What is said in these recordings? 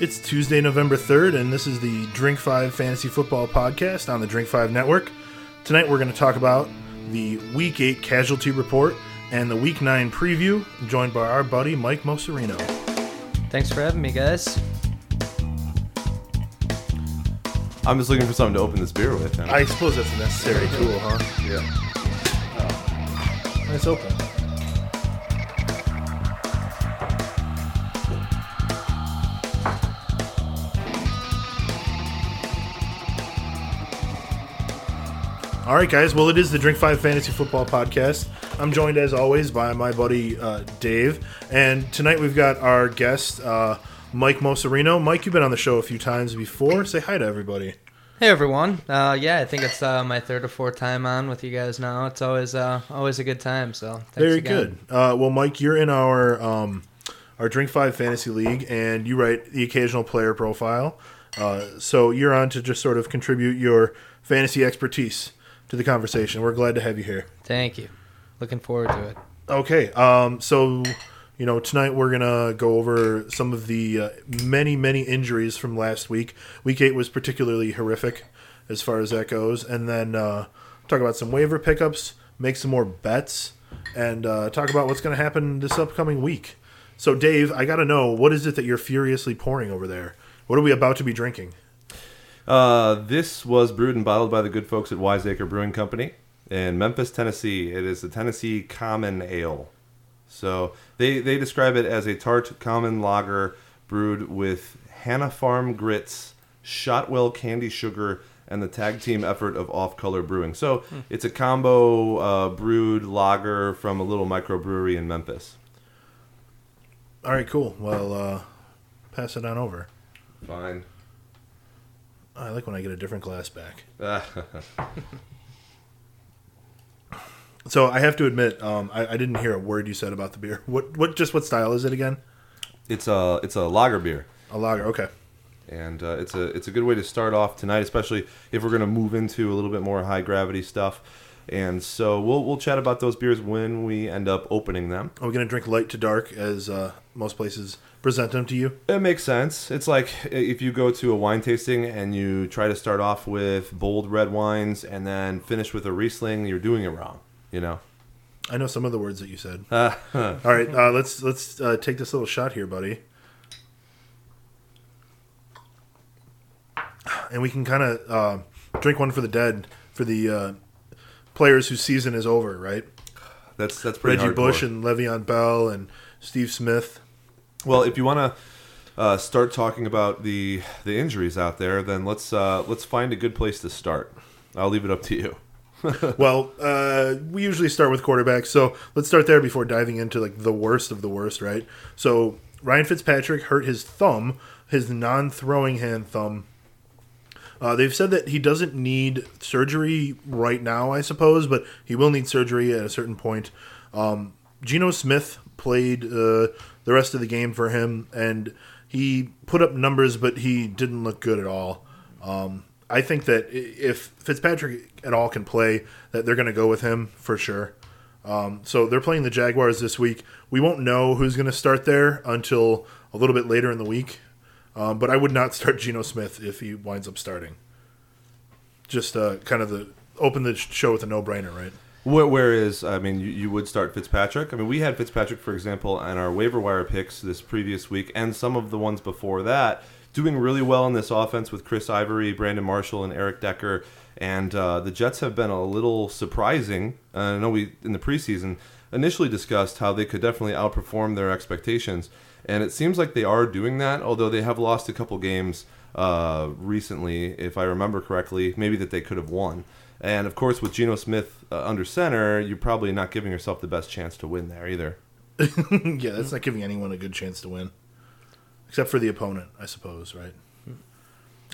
It's Tuesday, November 3rd, and this is the Drink 5 Fantasy Football Podcast on the Drink 5 Network. Tonight we're going to talk about the Week 8 Casualty Report and the Week 9 Preview, joined by our buddy Mike Moserino. Thanks for having me, guys. I'm just looking for something to open this beer with. and- I suppose that's a necessary tool, huh? yeah. Nice open. All right, guys. Well, it is the Drink Five Fantasy Football Podcast. I'm joined, as always, by my buddy uh, Dave, and tonight we've got our guest uh, Mike Moserino. Mike, you've been on the show a few times before. Say hi to everybody. Hey everyone. Uh, yeah, I think it's uh, my third or fourth time on with you guys now. It's always uh, always a good time. So thanks Very again. good. Uh, well, Mike, you're in our um, our Drink Five Fantasy League, and you write the occasional player profile. Uh, so you're on to just sort of contribute your fantasy expertise to the conversation. We're glad to have you here. Thank you. Looking forward to it. Okay. Um, so you know tonight we're gonna go over some of the uh, many many injuries from last week. Week eight was particularly horrific as far as that goes, and then uh, talk about some waiver pickups, make some more bets, and uh, talk about what's gonna happen this upcoming week. So Dave, I gotta know what is it that you're furiously pouring over there? What are we about to be drinking? Uh, this was brewed and bottled by the good folks at Wiseacre Brewing Company in Memphis, Tennessee. It is the Tennessee Common Ale. So they they describe it as a tart common lager brewed with Hannah Farm grits, Shotwell candy sugar, and the tag team effort of Off Color Brewing. So it's a combo uh, brewed lager from a little microbrewery in Memphis. All right, cool. Well, uh, pass it on over. Fine. I like when I get a different glass back. So I have to admit, um, I, I didn't hear a word you said about the beer. What, what, just what style is it again? it's a it's a lager beer. A lager. Okay. and uh, it's a it's a good way to start off tonight, especially if we're going to move into a little bit more high gravity stuff. And so we'll we'll chat about those beers when we end up opening them. Are we gonna drink light to dark as uh, most places present them to you? It makes sense. It's like if you go to a wine tasting and you try to start off with bold red wines and then finish with a Riesling, you're doing it wrong. You know. I know some of the words that you said. Uh, All right, uh, let's let's uh, take this little shot here, buddy. And we can kind of uh, drink one for the dead for the uh, players whose season is over, right? that's that's pretty Reggie hardcore. Bush and Le'Veon Bell and Steve Smith. Well, if you want to uh, start talking about the the injuries out there, then let's uh, let's find a good place to start. I'll leave it up to you. Well, uh, we usually start with quarterbacks, so let's start there before diving into like the worst of the worst, right? So Ryan Fitzpatrick hurt his thumb, his non-throwing hand thumb. Uh, they've said that he doesn't need surgery right now, I suppose, but he will need surgery at a certain point. Um, Geno Smith played uh, the rest of the game for him, and he put up numbers, but he didn't look good at all. Um, I think that if Fitzpatrick at all can play, that they're going to go with him for sure. Um, so they're playing the Jaguars this week. We won't know who's going to start there until a little bit later in the week. Um, but I would not start Geno Smith if he winds up starting. Just uh, kind of the open the show with a no brainer, right? Wh- Whereas, I mean, you, you would start Fitzpatrick. I mean, we had Fitzpatrick, for example, on our waiver wire picks this previous week, and some of the ones before that, doing really well in this offense with Chris Ivory, Brandon Marshall, and Eric Decker. And uh, the Jets have been a little surprising. Uh, I know we in the preseason initially discussed how they could definitely outperform their expectations, and it seems like they are doing that. Although they have lost a couple games uh, recently, if I remember correctly, maybe that they could have won. And of course, with Geno Smith uh, under center, you're probably not giving yourself the best chance to win there either. yeah, that's not giving anyone a good chance to win, except for the opponent, I suppose, right?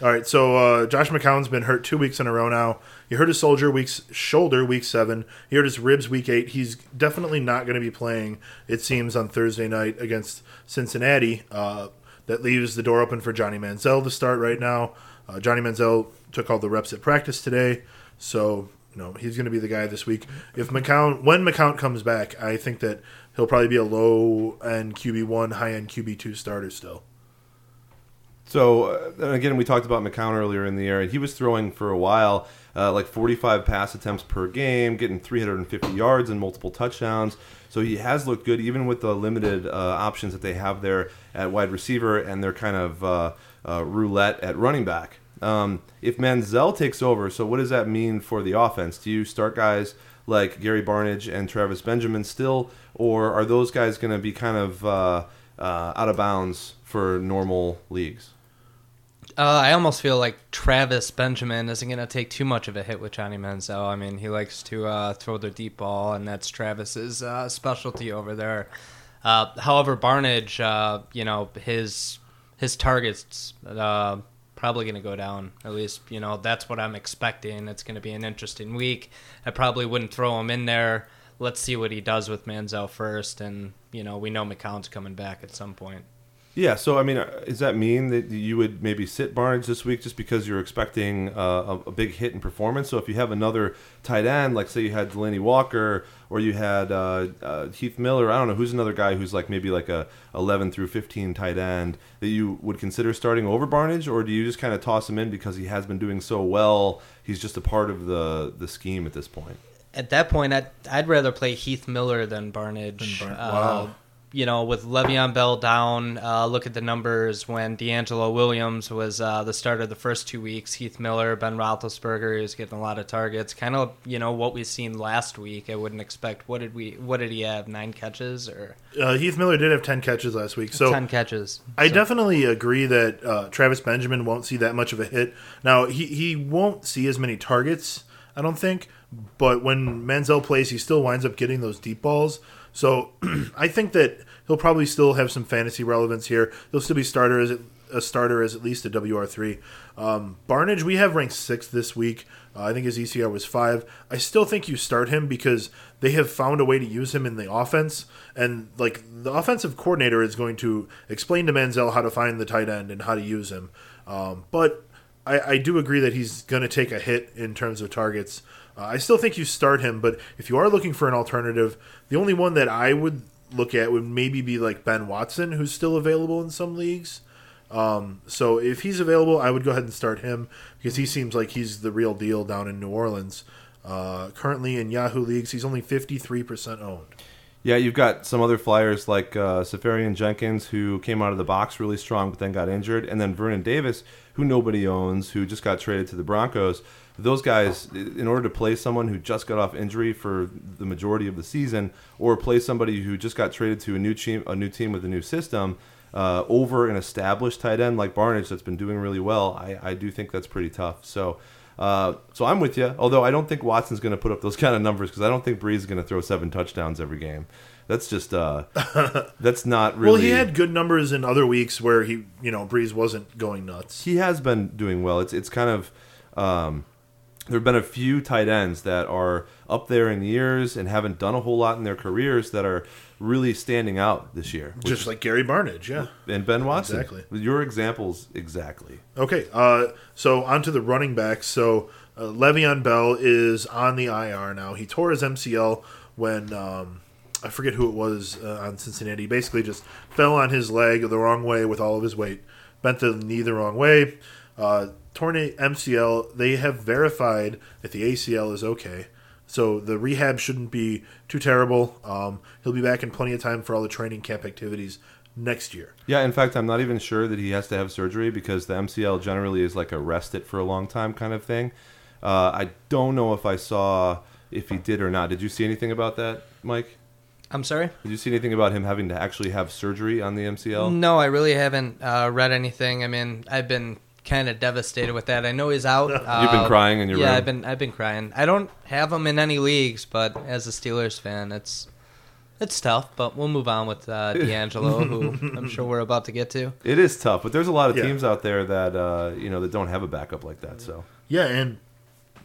All right, so uh, Josh McCown's been hurt two weeks in a row now. He hurt his soldier week's shoulder week seven. He hurt his ribs week eight. He's definitely not going to be playing. It seems on Thursday night against Cincinnati. Uh, that leaves the door open for Johnny Manziel to start right now. Uh, Johnny Manziel took all the reps at practice today, so you know he's going to be the guy this week. If McCown, when McCown comes back, I think that he'll probably be a low end QB one, high end QB two starter still. So uh, again, we talked about McCown earlier in the year, and he was throwing for a while, uh, like 45 pass attempts per game, getting 350 yards and multiple touchdowns. So he has looked good, even with the limited uh, options that they have there at wide receiver and their kind of uh, uh, roulette at running back. Um, if Manziel takes over, so what does that mean for the offense? Do you start guys like Gary Barnidge and Travis Benjamin still, or are those guys going to be kind of uh, uh, out of bounds for normal leagues? Uh, I almost feel like Travis Benjamin isn't going to take too much of a hit with Johnny Manziel. I mean, he likes to uh, throw the deep ball, and that's Travis's uh, specialty over there. Uh, however, Barnidge, uh, you know, his his targets uh, probably going to go down. At least, you know, that's what I'm expecting. It's going to be an interesting week. I probably wouldn't throw him in there. Let's see what he does with Manziel first, and you know, we know McCown's coming back at some point. Yeah, so I mean, uh, does that mean that you would maybe sit Barnes this week just because you're expecting uh, a, a, big hit in performance? So if you have another tight end, like say you had Delanie Walker or you had uh, uh, Heath Miller, I don't know who's another guy who's like maybe like a 11 through 15 tight end that you would consider starting over Barnidge, or do you just kind of toss him in because he has been doing so well? He's just a part of the the scheme at this point. At that point, I'd, I'd rather play Heath Miller than Barnidge. Than Bar- wow you know, with Le'Veon Bell down, uh, look at the numbers when DeAngelo Williams was uh, the starter the first two weeks. Heath Miller, Ben Roethlisberger, he was getting a lot of targets. Kind of, you know, what we've seen last week. I wouldn't expect. What did we? What did he have? Nine catches or? Uh, Heath Miller did have ten catches last week. So ten catches. I so. definitely agree that uh, Travis Benjamin won't see that much of a hit. Now he he won't see as many targets. I don't think. But when Manziel plays, he still winds up getting those deep balls. So I think that he'll probably still have some fantasy relevance here. He'll still be starter as a starter as at least a WR three. Um, Barnidge we have ranked sixth this week. Uh, I think his ECR was five. I still think you start him because they have found a way to use him in the offense, and like the offensive coordinator is going to explain to Manziel how to find the tight end and how to use him. Um, but I, I, do agree that he's going to take a hit in terms of targets. Uh, I still think you start him, but if you are looking for an alternative, the only one that I would look at would maybe be like Ben Watson, who's still available in some leagues. Um, so if he's available, I would go ahead and start him because he seems like he's the real deal down in New Orleans. Uh, currently in Yahoo leagues, he's only fifty three percent owned. Yeah, you've got some other flyers like uh, Seferian Jenkins, who came out of the box really strong, but then got injured, and then Vernon Davis, who nobody owns, who just got traded to the Broncos those guys, in order to play someone who just got off injury for the majority of the season, or play somebody who just got traded to a new team, a new team with a new system, uh, over an established tight end like Barnidge that's been doing really well, I, I do think that's pretty tough. So. Uh, so I'm with you. Although I don't think Watson's going to put up those kind of numbers because I don't think Brees is going to throw seven touchdowns every game. That's just uh, that's not really. Well, he had good numbers in other weeks where he, you know, Brees wasn't going nuts. He has been doing well. It's it's kind of um, there have been a few tight ends that are up there in years and haven't done a whole lot in their careers that are really standing out this year. Just like Gary Barnidge, yeah. And Ben Watson. Exactly. Your examples, exactly. Okay, uh, so on to the running backs. So uh, Le'Veon Bell is on the IR now. He tore his MCL when. Um, I forget who it was uh, on Cincinnati. He basically just fell on his leg the wrong way with all of his weight, bent the knee the wrong way. Uh, torn MCL, they have verified that the ACL is okay. So the rehab shouldn't be too terrible. Um, he'll be back in plenty of time for all the training camp activities next year. Yeah, in fact, I'm not even sure that he has to have surgery because the MCL generally is like a rest it for a long time kind of thing. Uh, I don't know if I saw if he did or not. Did you see anything about that, Mike? I'm sorry. Did you see anything about him having to actually have surgery on the MCL? No, I really haven't uh, read anything. I mean, I've been kind of devastated with that. I know he's out. You've been uh, crying in your right. yeah, room. I've been I've been crying. I don't have him in any leagues, but as a Steelers fan, it's it's tough. But we'll move on with uh, DeAngelo, who I'm sure we're about to get to. It is tough, but there's a lot of yeah. teams out there that uh, you know that don't have a backup like that. So yeah, and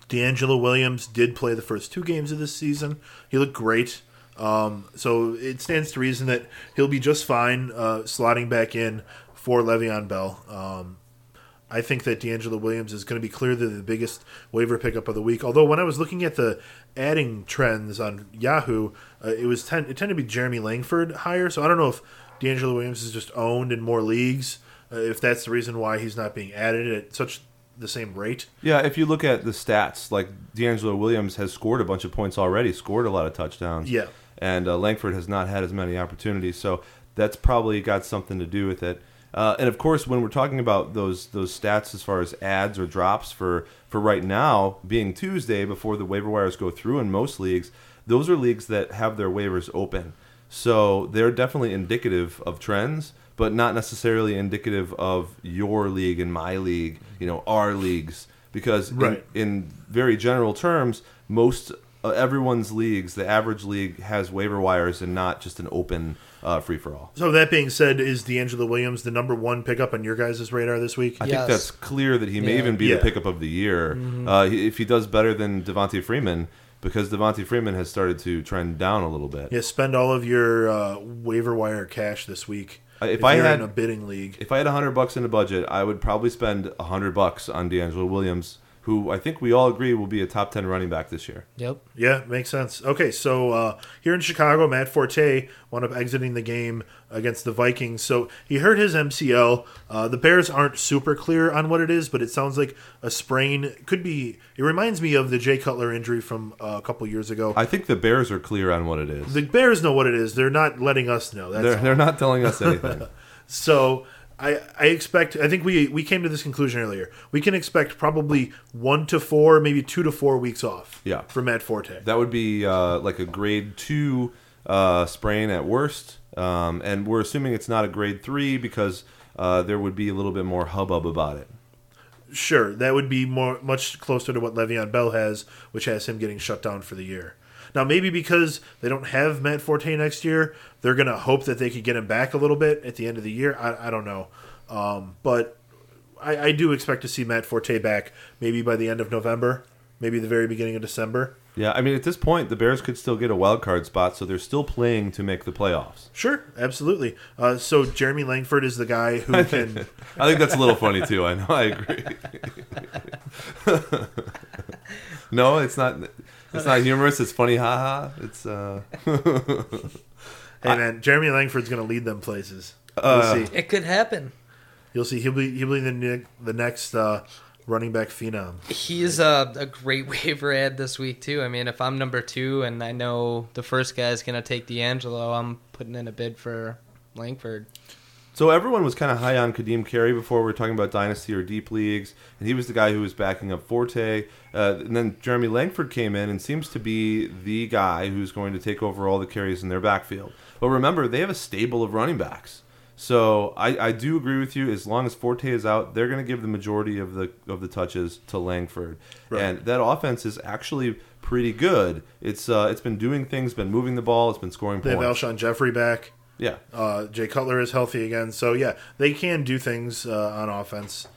DeAngelo Williams did play the first two games of this season. He looked great. Um, so it stands to reason that he'll be just fine uh, slotting back in for Le'Veon Bell. Um, I think that DeAngelo Williams is going to be clearly the biggest waiver pickup of the week. Although when I was looking at the adding trends on Yahoo, uh, it was ten, it tended to be Jeremy Langford higher. So I don't know if DeAngelo Williams is just owned in more leagues uh, if that's the reason why he's not being added at such the same rate. Yeah, if you look at the stats, like DeAngelo Williams has scored a bunch of points already, scored a lot of touchdowns. Yeah. and uh, Langford has not had as many opportunities, so that's probably got something to do with it. Uh, and of course, when we're talking about those those stats as far as ads or drops for for right now, being Tuesday before the waiver wires go through in most leagues, those are leagues that have their waivers open, so they're definitely indicative of trends, but not necessarily indicative of your league and my league, you know, our leagues, because in- in very general terms, most uh, everyone's leagues, the average league has waiver wires and not just an open uh, free for all. So that being said, is DeAngelo Williams the number one pickup on your guys' radar this week? I Yes. think that's clear that he may Yeah. even be Yeah. the pickup of the year uh, if he does better than Devonta Freeman, because Devonta Freeman has started to trend down a little bit. Yeah, spend all of your uh, waiver wire cash this week. Uh, if I you're had- in a bidding league, If I had hundred bucks in a budget, I would probably spend hundred bucks on D'Angelo Williams, who I think we all agree will be a top ten running back this year. Yep. yeah, makes sense. Okay, so uh, here in Chicago, Matt Forte wound up exiting the game against the Vikings. So he hurt his MCL. Uh, the Bears aren't super clear on what it is, but it sounds like a sprain. Could be. It reminds me of the Jay Cutler injury from uh, a couple years ago. I think the Bears are clear on what it is. the Bears know what it is. They're not letting us know. That's They're, they're not telling us anything. So I I expect I think we we came to this conclusion earlier. We can expect probably one to four, maybe two to four weeks off. Yeah. For Matt Forte. That would be uh, like a grade two uh, sprain at worst, um, and we're assuming it's not a grade three because uh, there would be a little bit more hubbub about it. Sure, that would be more much closer to what Le'Veon Bell has, which has him getting shut down for the year. Now, maybe because they don't have Matt Forte next year, they're going to hope that they could get him back a little bit at the end of the year. I, I don't know. Um, but I, I do expect to see Matt Forte back maybe by the end of November, maybe the very beginning of December. Yeah, I mean at this point the Bears could still get a wild card spot, so they're still playing to make the playoffs. Sure, absolutely. Uh, so Jeremy Langford is the guy who can. I think that's a little funny too. I know, I agree. no, it's not. It's not humorous. It's funny, haha. It's uh, hey man, Jeremy Langford's going to lead them places. You'll Uh, see. It could happen. You'll see. He'll be he'll be the ne- the next uh, running back phenom. He's a, a great waiver ad this week too. I mean, if I'm number two and I know the first guy's gonna take DeAngelo, I'm putting in a bid for Langford. So everyone was kind of high on Ka'Deem Carey before we were talking about dynasty or deep leagues, and he was the guy who was backing up Forte. Uh, and then Jeremy Langford came in and seems to be the guy who's going to take over all the carries in their backfield. But remember, they have a stable of running backs. So I, I do agree with you. As long as Forte is out, they're going to give the majority of the of the touches to Langford, Right. and that offense is actually pretty good. It's uh, it's been doing things, been moving the ball, it's been scoring They have points. Alshon Jeffery back. Yeah, Uh, Jay Cutler is healthy again, so yeah, they can do things uh, on offense.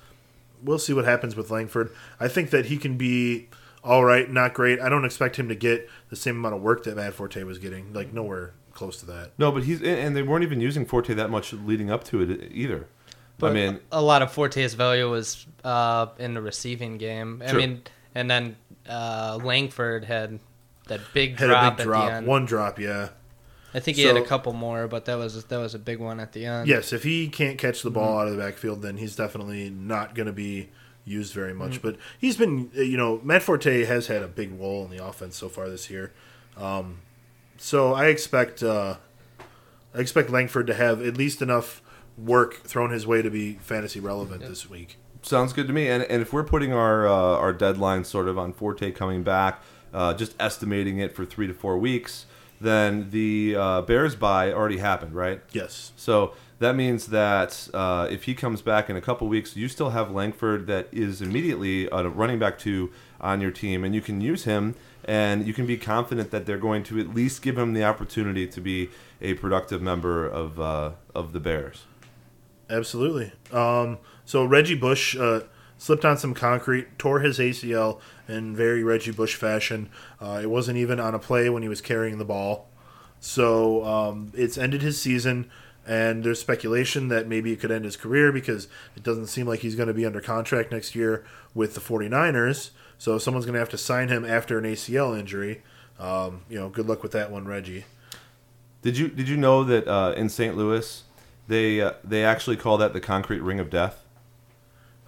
We'll see what happens with Langford. I think that he can be all right, not great. I don't expect him to get the same amount of work that Matt Forte was getting. Like nowhere close to that. No, but he's and- and they weren't even using Forte that much leading up to it either. But I mean, a lot of Forte's value was uh, in the receiving game. I Sure. mean, and then uh, Langford had that big Had drop a big at drop, the end. one drop, yeah. I think he had a couple more, but that was that was a big one at the end. Yes, if he can't catch the ball out of the backfield, then he's definitely not going to be used very much. But he's been, uh, you know, Matt Forte has had a big role in the offense so far this year. Um, so I expect, uh, I expect Langford to have at least enough work thrown his way to be fantasy relevant this week. sounds good to me. And and if we're putting our uh, our deadline sort of on Forte coming back, uh, just estimating it for three to four weeks, then the uh, Bears buy already happened, right? Yes, So that means that uh, if he comes back in a couple weeks, you still have Langford that is immediately a running back two on your team, and you can use him, and you can be confident that they're going to at least give him the opportunity to be a productive member of uh, of the Bears. absolutely. Um, so Reggie Bush uh, slipped on some concrete, tore his ACL in very Reggie Bush fashion. Uh, it wasn't even on a play when he was carrying the ball. So um, it's ended his season, and there's speculation that maybe it could end his career because it doesn't seem like he's going to be under contract next year with the 49ers. So someone's going to have to sign him after an ACL injury. Um, you know, good luck with that one, Reggie. Did you did you know that uh, in St. Louis they uh, they actually call that the concrete ring of death.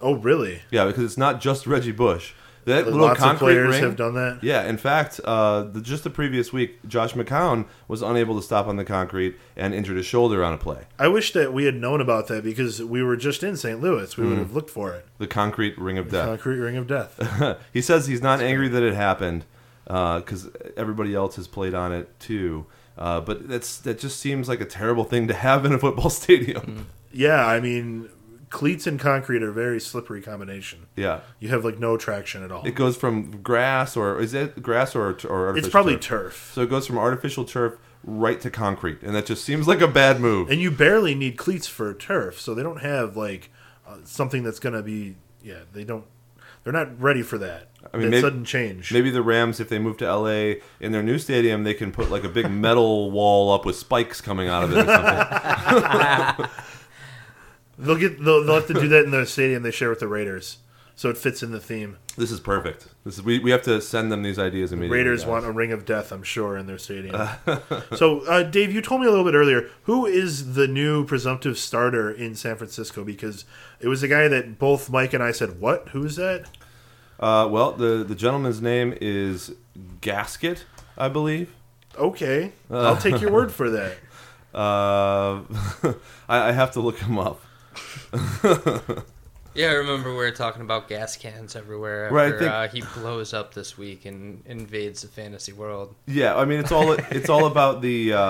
Oh, really? Yeah, because it's not just Reggie Bush. That little Lots of concrete players ring. have done that. Yeah, in fact, uh, the, just the previous week, Josh McCown was unable to stop on the concrete and injured his shoulder on a play. I wish that we had known about that because we were just in St. Louis. We Mm. would have looked for it. The concrete ring of death. Concrete ring of death. he says he's not angry that it happened because everybody else has played on it too. Uh, but that's that just seems like a terrible thing to have in a football stadium. yeah, I mean, cleats and concrete are a very slippery combination. Yeah, You have like no traction at all. it goes from grass or is it grass or or artificial It's probably turf? turf. So it goes from artificial turf right to concrete, and that just seems like a bad move. And you barely need cleats for turf, so they don't have like uh, something that's going to be. Yeah, they don't. They're not ready for that. I mean, that maybe- sudden change. Maybe the Rams, if they move to LA in their new stadium, they can put like a big metal wall up with spikes coming out of it or something. They'll get. They'll, they'll have to do that in the stadium they share with the Raiders, so it fits in the theme. this is perfect. This is we, we have to send them these ideas immediately. Raiders guys. want a ring of death, I'm sure, in their stadium. so, uh, Dave, you told me a little bit earlier who is the new presumptive starter in San Francisco because it was a guy that both Mike and I said, "What? Who is that?" Uh, well, the the gentleman's name is Gasket, I believe. Okay, I'll take your word for that. Uh, I, I have to look him up. Yeah, I remember we were talking about gas cans everywhere after Right, I think- uh, he blows up this week and invades the fantasy world. Yeah, I mean it's all it's all about the uh,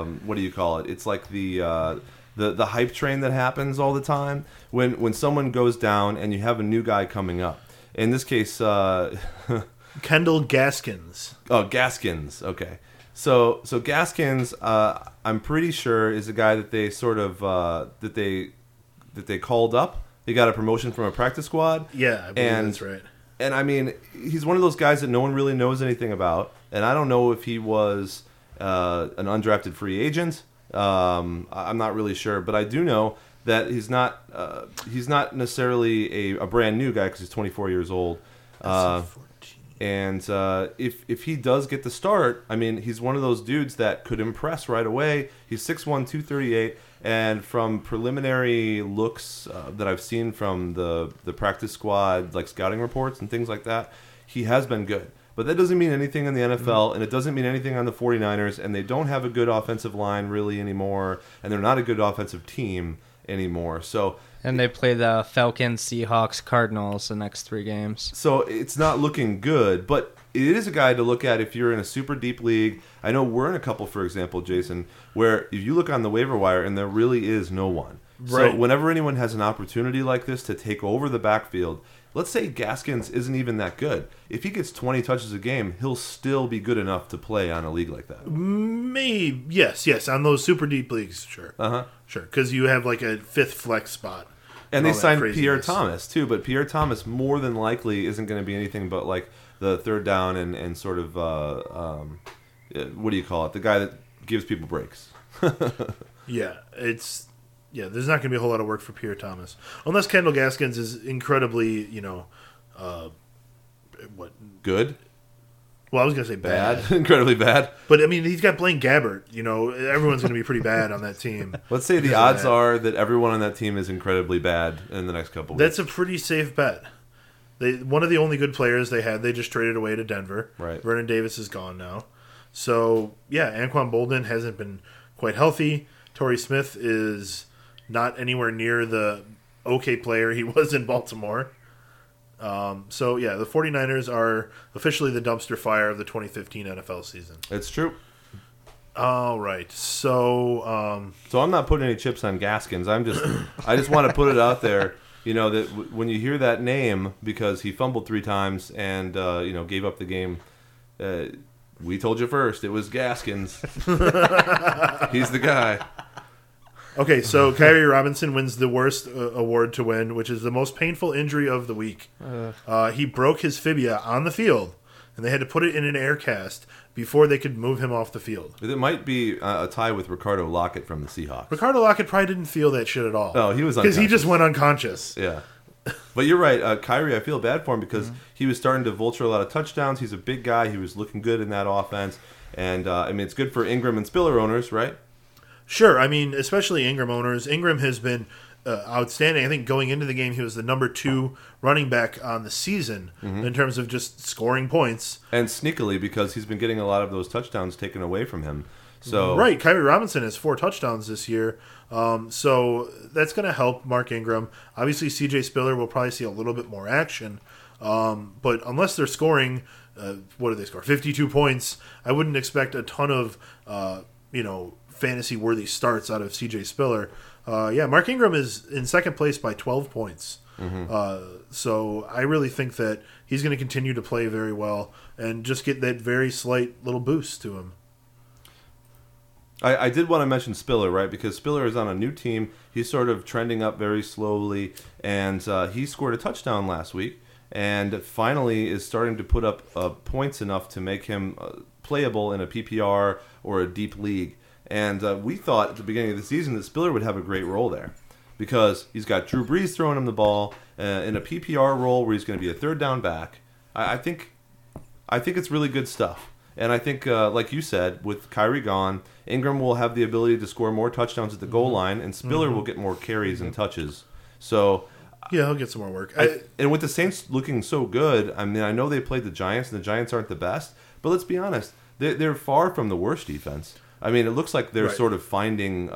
um, what do you call it? It's like the uh, the the hype train that happens all the time when when someone goes down and you have a new guy coming up. In this case, uh, Kendall Gaskins. oh Gaskins. Okay, so so Gaskins, uh, I'm pretty sure is a guy that they sort of uh, that they that they called up. He got a promotion from a practice squad. Yeah, I believe And- that's right. and I mean, he's one of those guys that no one really knows anything about. And I don't know if he was uh, an undrafted free agent. Um, I'm not really sure, but I do know that he's not uh, he's not necessarily a, a brand new guy because he's 24 years old. Uh, and uh, if if he does get the start, I mean, he's one of those dudes that could impress right away. He's 6'1", 238, and from preliminary looks uh, that I've seen from the the practice squad, like scouting reports and things like that, he has been good. But that doesn't mean anything in the NFL, and it doesn't mean anything on the 49ers, and they don't have a good offensive line really anymore, and they're not a good offensive team anymore. So And they play the Falcons, Seahawks, Cardinals the next three games. So it's not looking good, but it is a guy to look at if you're in a super deep league. I know we're in a couple, for example, Jason, where if you look on the waiver wire and there really is no one. Right. So whenever anyone has an opportunity like this to take over the backfield, let's say Gaskins isn't even that good. If he gets 20 touches a game, he'll still be good enough to play on a league like that. Maybe yes, yes, on those super deep leagues, sure, Uh huh. sure, because you have like a fifth flex spot. And they signed Pierre. Thomas too, but Pierre Thomas more than likely isn't going to be anything but like the third down and, and sort of uh, um, uh, what do you call it? The guy that gives people breaks. Yeah, it's yeah. There's not going to be a whole lot of work for Pierre Thomas unless Kendall Gaskins is incredibly, you know, uh, what? Good, Well, I was going to say bad. bad, incredibly bad. but I mean, he's got Blaine Gabbert. You know, everyone's going to be pretty bad on that team. Let's say the odds that. are that everyone on that team is incredibly bad in the next couple. That's weeks. That's a pretty safe bet. They one of the only good players they had, they just traded away to Denver. Right. Vernon Davis is gone now. So yeah, Anquan Boldin hasn't been quite healthy. Torrey Smith is not anywhere near the okay player he was in Baltimore. Um, so yeah, the 49ers are officially the dumpster fire of the 2015 NFL season. it's true. All right. So um, So I'm not putting any chips on Gaskins. I'm just I just want to put it out there. You know that w- when you hear that name because he fumbled three times and uh, you know gave up the game. Uh, we told you first. It was Gaskins. He's the guy. Okay, so Khiry Robinson wins the worst uh, award to win, which is the most painful injury of the week. Uh, he broke his fibia on the field, and they had to put it in an air cast before they could move him off the field. It might be a tie with Ricardo Lockette from the Seahawks. Ricardo Lockette probably didn't feel that shit at all. Oh, he was because he just went unconscious. Yeah. But you're right, uh, Khiry. I feel bad for him because he was starting to vulture a lot of touchdowns. He's a big guy. He was looking good in that offense, and uh, I mean it's good for Ingram and Spiller owners, right? Sure. I mean, especially Ingram owners. Ingram has been uh, outstanding. I think going into the game, he was the number two running back on the season Mm-hmm. in terms of just scoring points. and sneakily because he's been getting a lot of those touchdowns taken away from him. So Right. Khiry Robinson has four touchdowns this year. Um, so that's going to help Mark Ingram. Obviously, CJ Spiller will probably see a little bit more action. Um, but unless they're scoring, uh, what do they score? 52 points. I wouldn't expect a ton of, uh, you know, fantasy worthy starts out of CJ Spiller. Uh, yeah, Mark Ingram is in second place by 12 points. Uh, so I really think that he's going to continue to play very well and just get that very slight little boost to him. I, I did want to mention Spiller, right? Because Spiller is on a new team. He's sort of trending up very slowly, and uh, he scored a touchdown last week, and finally is starting to put up uh, points enough to make him uh, playable in a PPR or a deep league. And uh, we thought at the beginning of the season that Spiller would have a great role there because he's got Drew Brees throwing him the ball uh, in a PPR role where he's going to be a third down back. I, I think I think it's really good stuff. And I think, uh, like you said, with Khiry gone, Ingram will have the ability to score more touchdowns at the goal line, and Spiller will get more carries and touches. So, Yeah, he'll get some more work. I, and with the Saints looking so good, I mean, I know they played the Giants, and the Giants aren't the best, but let's be honest, they're, they're far from the worst defense. I mean, it looks like they're Right. sort of finding, uh,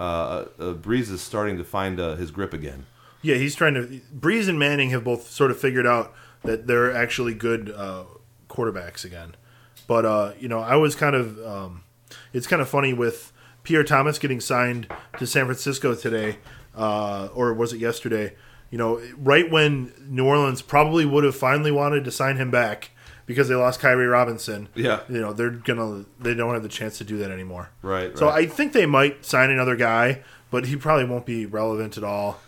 uh, Brees is starting to find uh, his grip again. Yeah, he's trying to. Brees and Manning have both sort of figured out that they're actually good uh, quarterbacks again. But uh, you know, I was kind of. Um, it's kind of funny with Pierre Thomas getting signed to San Francisco today, uh, or was it yesterday? You know, right when New Orleans probably would have finally wanted to sign him back because they lost Khiry Robinson. Yeah. you know, they're gonna. They don't have the chance to do that anymore. Right. So right. I think they might sign another guy, but he probably won't be relevant at all.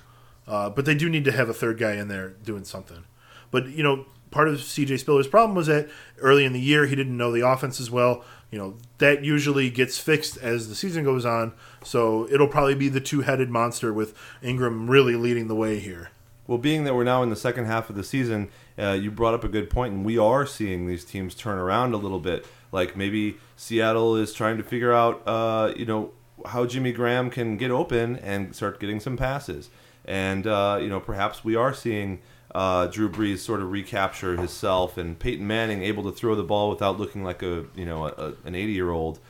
Uh, but they do need to have a third guy in there doing something. But you know, part of CJ Spiller's problem was that early in the year he didn't know the offense as well. You know that usually gets fixed as the season goes on. So it'll probably be the two-headed monster with Ingram really leading the way here. Well, being that we're now in the second half of the season, uh, you brought up a good point, and we are seeing these teams turn around a little bit. Like maybe Seattle is trying to figure out, uh, you know, how Jimmy Graham can get open and start getting some passes, and uh, you know, perhaps we are seeing uh, Drew Brees sort of recapture himself, and Peyton Manning able to throw the ball without looking like a, you know, a, a, an eighty-year-old.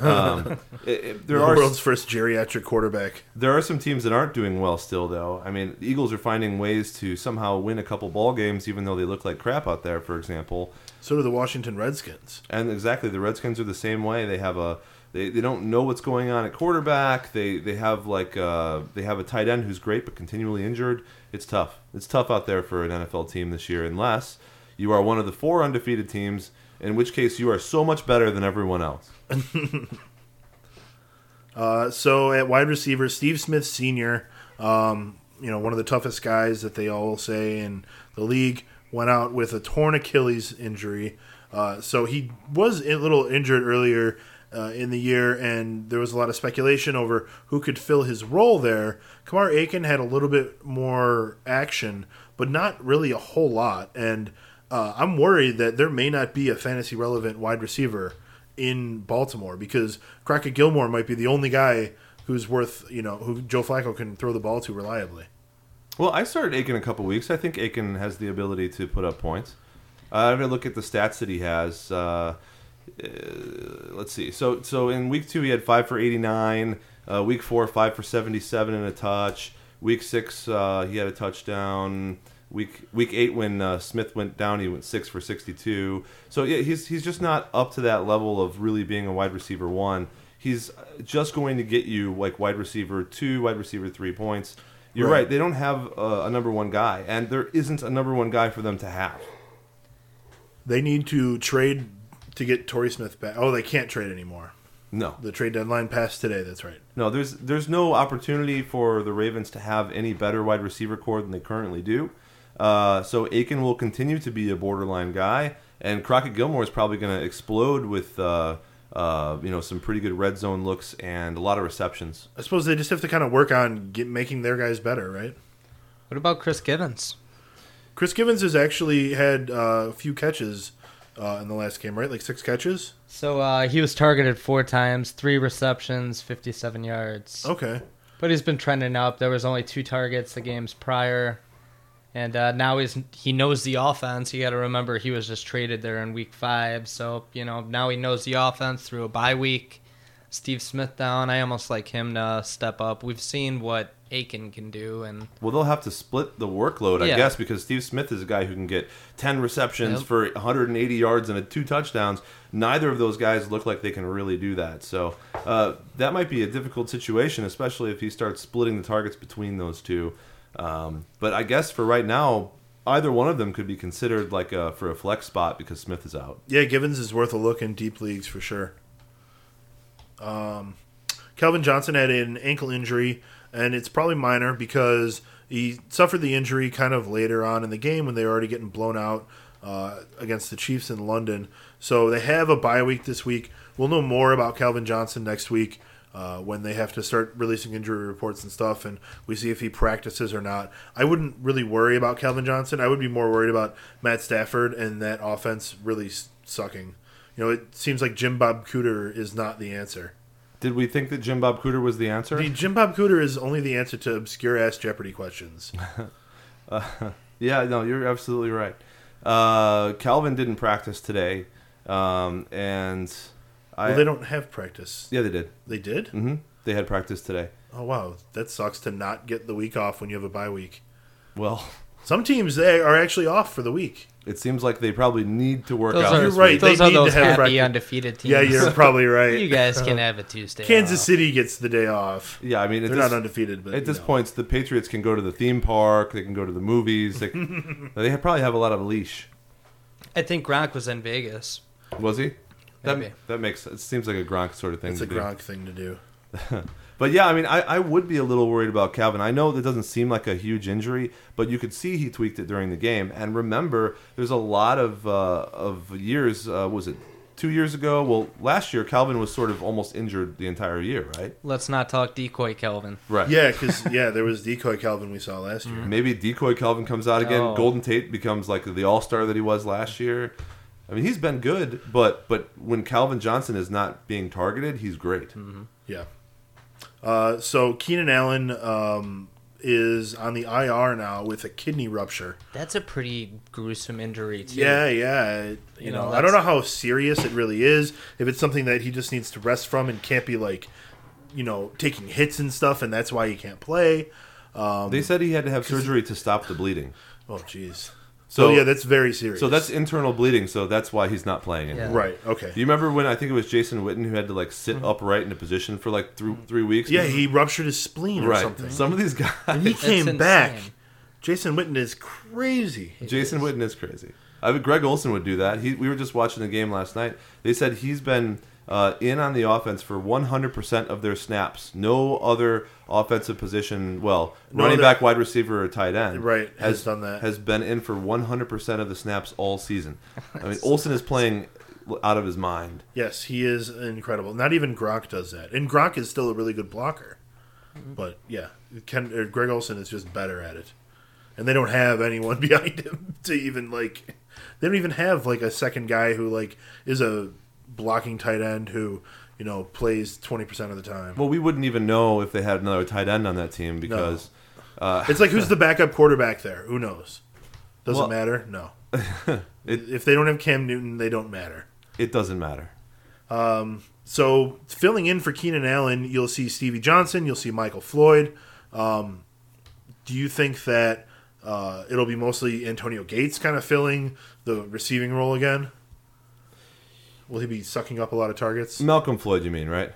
Um, it, it- there the are world's first geriatric quarterback. there are some teams that aren't doing well still, though. I mean, the Eagles are finding ways to somehow win a couple ball games, even though they look like crap out there, for example. So do the Washington Redskins. And exactly, the Redskins are the same way. They have a they, they don't know what's going on at quarterback. They they have like uh, they have a tight end who's great but continually injured. It's tough. It's tough out there for an NFL team this year, unless you are one of the four undefeated teams. In which case, you are so much better than everyone else. Uh, so at wide receiver, Steve Smith Sr., um, you know, one of the toughest guys that they all say in the league, went out with a torn Achilles injury. Uh, so he was a little injured earlier uh, in the year, and there was a lot of speculation over who could fill his role there. Kamar Aiken had a little bit more action, but not really a whole lot. And uh, I'm worried that there may not be a fantasy relevant wide receiver in Baltimore because Crockett Gilmore might be the only guy who's worth, you know, who Joe Flacco can throw the ball to reliably. Well, I started Aiken a couple weeks. I think Aiken has the ability to put up points. Uh, I'm gonna look at the stats that he has. Uh, uh, let's see. So, so in week two, he had five for 89. Uh, week four, five for 77 and a touch. Week six, uh, he had a touchdown. Week week eight, when uh, Smith went down, he went six for 62. So yeah, he's he's just not up to that level of really being a wide receiver one. He's just going to get you like wide receiver two, wide receiver three points. You're Right. right. They don't have uh, a number one guy, and there isn't a number one guy for them to have. They need to trade to get Torrey Smith back. Oh, they can't trade anymore. No, The trade deadline passed today. That's right. no. There's there's no opportunity for the Ravens to have any better wide receiver core than they currently do. Uh, so Aiken will continue to be a borderline guy, and Crockett Gilmore is probably going to explode with uh, uh, you know some pretty good red zone looks and a lot of receptions. I suppose they just have to kind of work on get, making their guys better, right? What about Chris Givens? Chris Givens has actually had uh, a few catches uh, in the last game, right? Like six catches. So uh, he was targeted four times, three receptions, 57 yards. Okay. But he's been trending up. There was only two targets the games prior, and uh, now he's he knows the offense. You got to remember he was just traded there in week five, so you know now he knows the offense through a bye week. Steve Smith down. I almost like him to step up. We've seen what Aiken can do, and Well, they'll have to split the workload, I guess, because Steve Smith is a guy who can get 10 receptions Yep. for 180 yards and a two touchdowns. Neither of those guys look like they can really do that. So uh, that might be a difficult situation, especially if he starts splitting the targets between those two. Um, but I guess for right now, either one of them could be considered like a, for a flex spot because Smith is out. Yeah, Givens is worth a look in deep leagues for sure. Um, Calvin Johnson had an ankle injury, and it's probably minor because he suffered the injury kind of later on in the game when they were already getting blown out uh, against the Chiefs in London. So they have a bye week this week. We'll know more about Calvin Johnson next week. Uh, when they have to start releasing injury reports and stuff, and we see if he practices or not. I wouldn't really worry about Calvin Johnson. I would be more worried about Matt Stafford and that offense really sucking. You know, it seems like Jim Bob Cooter is not the answer. Did we think that Jim Bob Cooter was the answer? The Jim Bob Cooter is only the answer to obscure ass Jeopardy questions. Yeah, no, you're absolutely right. Uh, Calvin didn't practice today, um, and I well, they don't have practice. yeah they did. They did? hmm They had practice today. Oh wow, that sucks to not get the week off when you have a bye week. Well, Some teams they are actually off for the week. it seems like they probably need to work those out. are You're right. those They are need to have happy practice. undefeated teams. Yeah, you're probably right. you guys can have a Tuesday. Kansas off. City gets the day off. Yeah, I mean, They're this, not undefeated, but at this know. point, the Patriots can go to the theme park. They can go to the movies. They, they probably have a lot of leash. I think Gronk was in Vegas. Was he? That, Maybe. that makes it seems like a Gronk sort of thing it's to a do. Gronk thing to do. But yeah, I mean, I, I would be a little worried about Calvin. I know that doesn't seem like a huge injury, but you could see he tweaked it during the game. And remember, there's a lot of uh, of years. Uh, was it two years ago? Well, last year Calvin was sort of almost injured the entire year, right? Let's not talk decoy Calvin. Right. Yeah, because yeah, there was decoy Calvin we saw last year. Maybe decoy Calvin comes out again. Oh. Golden Tate becomes like the All Star that he was last year. I mean, he's been good, but but when Calvin Johnson is not being targeted, he's great. Yeah. Uh, so Keenan Allen um, is on the IR now with a kidney rupture. That's a pretty gruesome injury too. Yeah, yeah. you, You know, know, I don't know how serious it really is. If it's something that he just needs to rest from and can't be like, you know, taking hits and stuff, and that's why he can't play. they said he had to have surgery to stop the bleeding. Oh, jeez. So So yeah, that's very serious. So that's internal bleeding. So that's why he's not playing anymore. Yeah. right. Okay. Do you remember when I think it was Jason Witten who had to like sit upright in a position for like three three weeks? Yeah, he ruptured his spleen or right. something. Some of these guys. and he came back. Jason Witten is crazy. Jason Witten is crazy. I mean, Greg Olsen would do that. He, we were just watching the game last night. They said he's been uh, in on the offense for 100% of their snaps. No other offensive position, well, No running other- back, wide receiver, or tight end, Right, has done that. Has been in for 100% of the snaps all season. I mean, Olsen is playing out of his mind. Yes, he is incredible. Not even Gronk does that, and Gronk is still a really good blocker. But yeah, Ken, or Greg Olsen is just better at it, and they don't have anyone behind him to even like. They don't even have like a second guy who like is a blocking tight end who you know plays twenty percent of the time. Well, we wouldn't even know if they had another tight end on that team because uh, It's like who's the backup quarterback there? Who knows? Doesn't Well- matter. No. It- if they don't have Cam Newton, they don't matter. it doesn't matter. So filling in for Keenan Allen, you'll see Stevie Johnson, you'll see Michael Floyd. Um, do you think that uh, it'll be mostly Antonio Gates kind of filling the receiving role again? Will he be sucking up a lot of targets? Malcolm Floyd, you mean, right?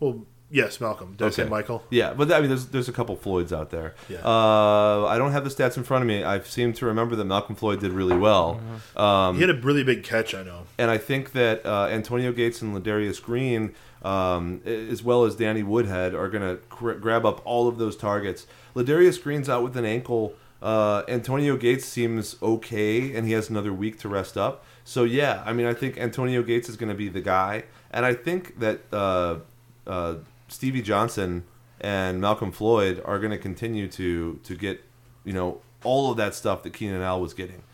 Well, yes, Malcolm. Did I say Michael? Yeah, but I mean, there's there's a couple Floyds out there. Yeah. Uh, I don't have the stats in front of me. I seem to remember that Malcolm Floyd did really well, um, he had a really big catch, I know. and I think that uh, Antonio Gates and Ladarius Green, um, as well as Danny Woodhead, are going to cr- grab up all of those targets. Ladarius Green's out with an ankle. Uh, Antonio Gates seems okay, and he has another week to rest up. So yeah, I mean, I think Antonio Gates is going to be the guy, and I think that uh, uh, Stevie Johnson and Malcolm Floyd are going to continue to to get you know all of that stuff that Keenan Al was getting.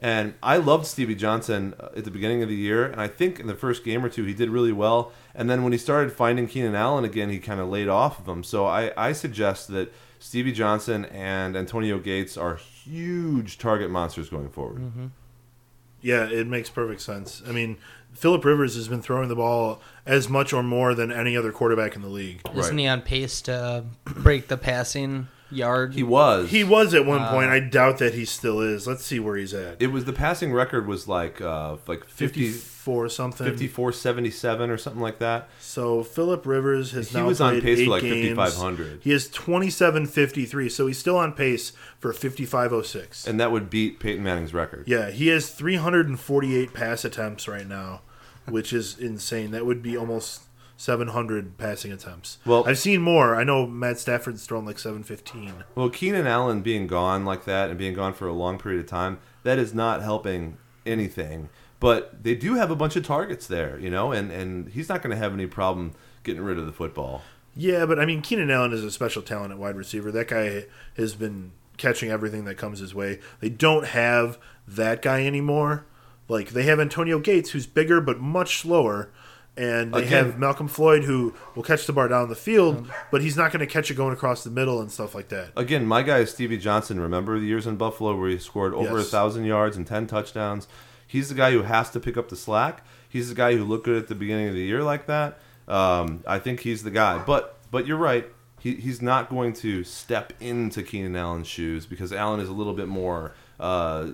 And I loved Stevie Johnson uh, at the beginning of the year, and I think in the first game or two he did really well. And then when he started finding Keenan Allen again, he kind of laid off of him. So I, I suggest that Stevie Johnson and Antonio Gates are huge target monsters going forward. Yeah, it makes perfect sense. I mean, Philip Rivers has been throwing the ball as much or more than any other quarterback in the league. Isn't Right. he on pace to break the passing yard? He was. He was at one Wow. point. I doubt that he still is. Let's see where he's at. It was the passing record was like uh, like 50, 54 something. 54 77 or something like that. So Philip Rivers has He now was on pace for like games. 5,500. He is 27.53, so he's still on pace for 55.06. And that would beat Peyton Manning's record. Yeah, he has 348 pass attempts right now, which is insane. That would be almost 700 passing attempts. Well- I've seen more. I know Matt Stafford's thrown like 715. Well, Keenan Allen being gone like that and being gone for a long period of time, that is not helping anything. But they do have a bunch of targets there, you know, and, and he's not going to have any problem getting rid of the football. Yeah, but I mean, Keenan Allen is a special talent at wide receiver. That guy has been catching everything that comes his way. They don't have that guy anymore. Like they have Antonio Gates, who's bigger but much slower, and they Again- have Malcom Floyd, who will catch the bar down the field, but he's not going to catch it going across the middle and stuff like that. Again, my guy is Stevie Johnson. Remember the years in Buffalo where he scored over a Yes. thousand yards and ten touchdowns? He's the guy who has to pick up the slack. He's the guy who looked good at the beginning of the year like that. Um, I think he's the guy. But but you're right. He, he's not going to step into Keenan Allen's shoes because Allen is a little bit more uh,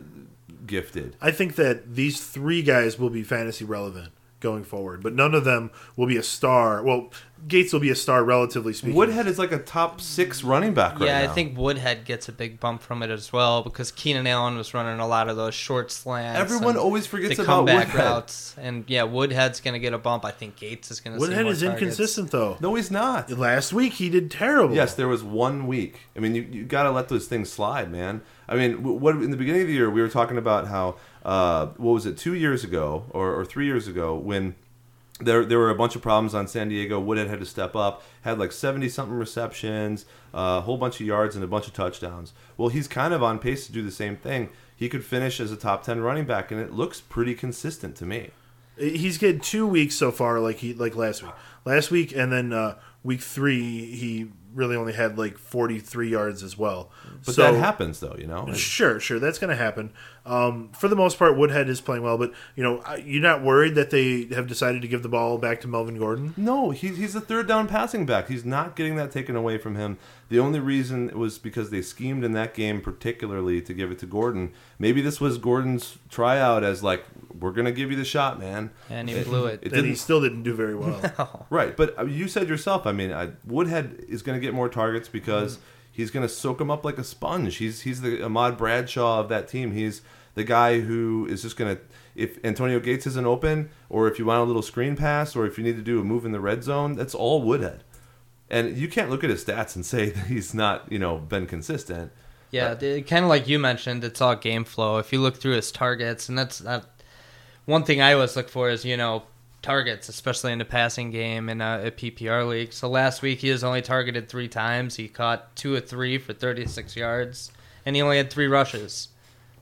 gifted. I think that these three guys will be fantasy relevant going forward, but none of them will be a star. Well, Gates will be a star, relatively speaking. Woodhead is like a top six running back right now. yeah, now. I think Woodhead gets a big bump from it as well because Keenan Allen was running a lot of those short slants. Everyone always forgets the about comeback Woodhead. routes, and yeah, Woodhead's going to get a bump. I think Gates is going to. Woodhead is inconsistent though. No, he's not. Last week he did terrible. Yes, there was one week. I mean, you, you got to let those things slide, man. I mean, what in the beginning of the year we were talking about how uh, what was it two years ago or, or three years ago when there there were a bunch of problems on San Diego. Woodhead had to step up, had like seventy something receptions, uh, a whole bunch of yards, and a bunch of touchdowns. Well, he's kind of on pace to do the same thing. He could finish as a top ten running back, and it looks pretty consistent to me. he's getting two weeks so far, like he like last week. Last week and then uh, week three, he really only had like forty three yards as well. But So- that happens, though, you know. Sure, sure, that's going to happen. Um, for the most part, Woodhead is playing well, but you know, you're not worried that they have decided to give the ball back to Melvin Gordon. No, he's he's a third down passing back. He's not getting that taken away from him. The only reason it was because they schemed in that game particularly to give it to Gordon. Maybe this was Gordon's tryout as like, we're gonna give you the shot, man. And he blew it. It and he still didn't do very well. right, but uh, you said yourself. I mean, I, Woodhead is gonna get more targets because he's gonna soak them up like a sponge. He's he's the Ahmad Bradshaw of that team. He's the guy who is just gonna. If Antonio Gates isn't open, or if you want a little screen pass, or if you need to do a move in the red zone, that's all Woodhead. And you can't look at his stats and say that he's not, you know, been consistent. Yeah, kind of like you mentioned, it's all game flow. If you look through his targets, and that's that. One thing I always look for is you know targets, especially in the passing game in a, a PPR league. So last week he was only targeted three times. He caught two of three for 36 yards, and he only had three rushes,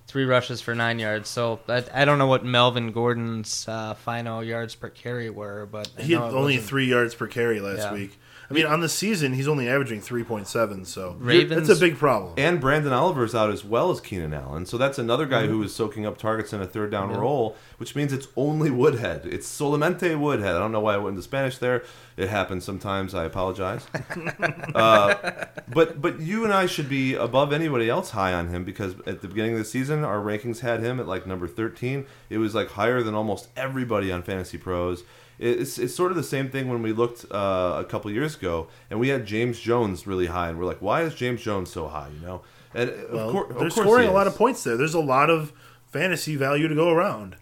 three rushes for nine yards. So I, I don't know what Melvin Gordon's uh, final yards per carry were, but I he had only wasn't- three yards per carry last Yeah. week. I mean, on the season, he's only averaging three point seven. So Ravens- that's a big problem. And Branden Oliver's out as well as Keenan Allen. So that's another guy who is soaking up targets in a third down role, which means it's only Woodhead. It's solamente Woodhead. I don't know why I went into Spanish there. It happens sometimes. I apologize. uh, but but you and I should be above anybody else high on him because at the beginning of the season, our rankings had him at like number 13. It was like higher than almost everybody on Fantasy Pros. It's, it's sort of the same thing when we looked uh, a couple years ago and we had James Jones really high, and we're like, why is James Jones so high? You know, and well, of, cour- of they're course scoring a lot of points there. There's a lot of fantasy value to go around.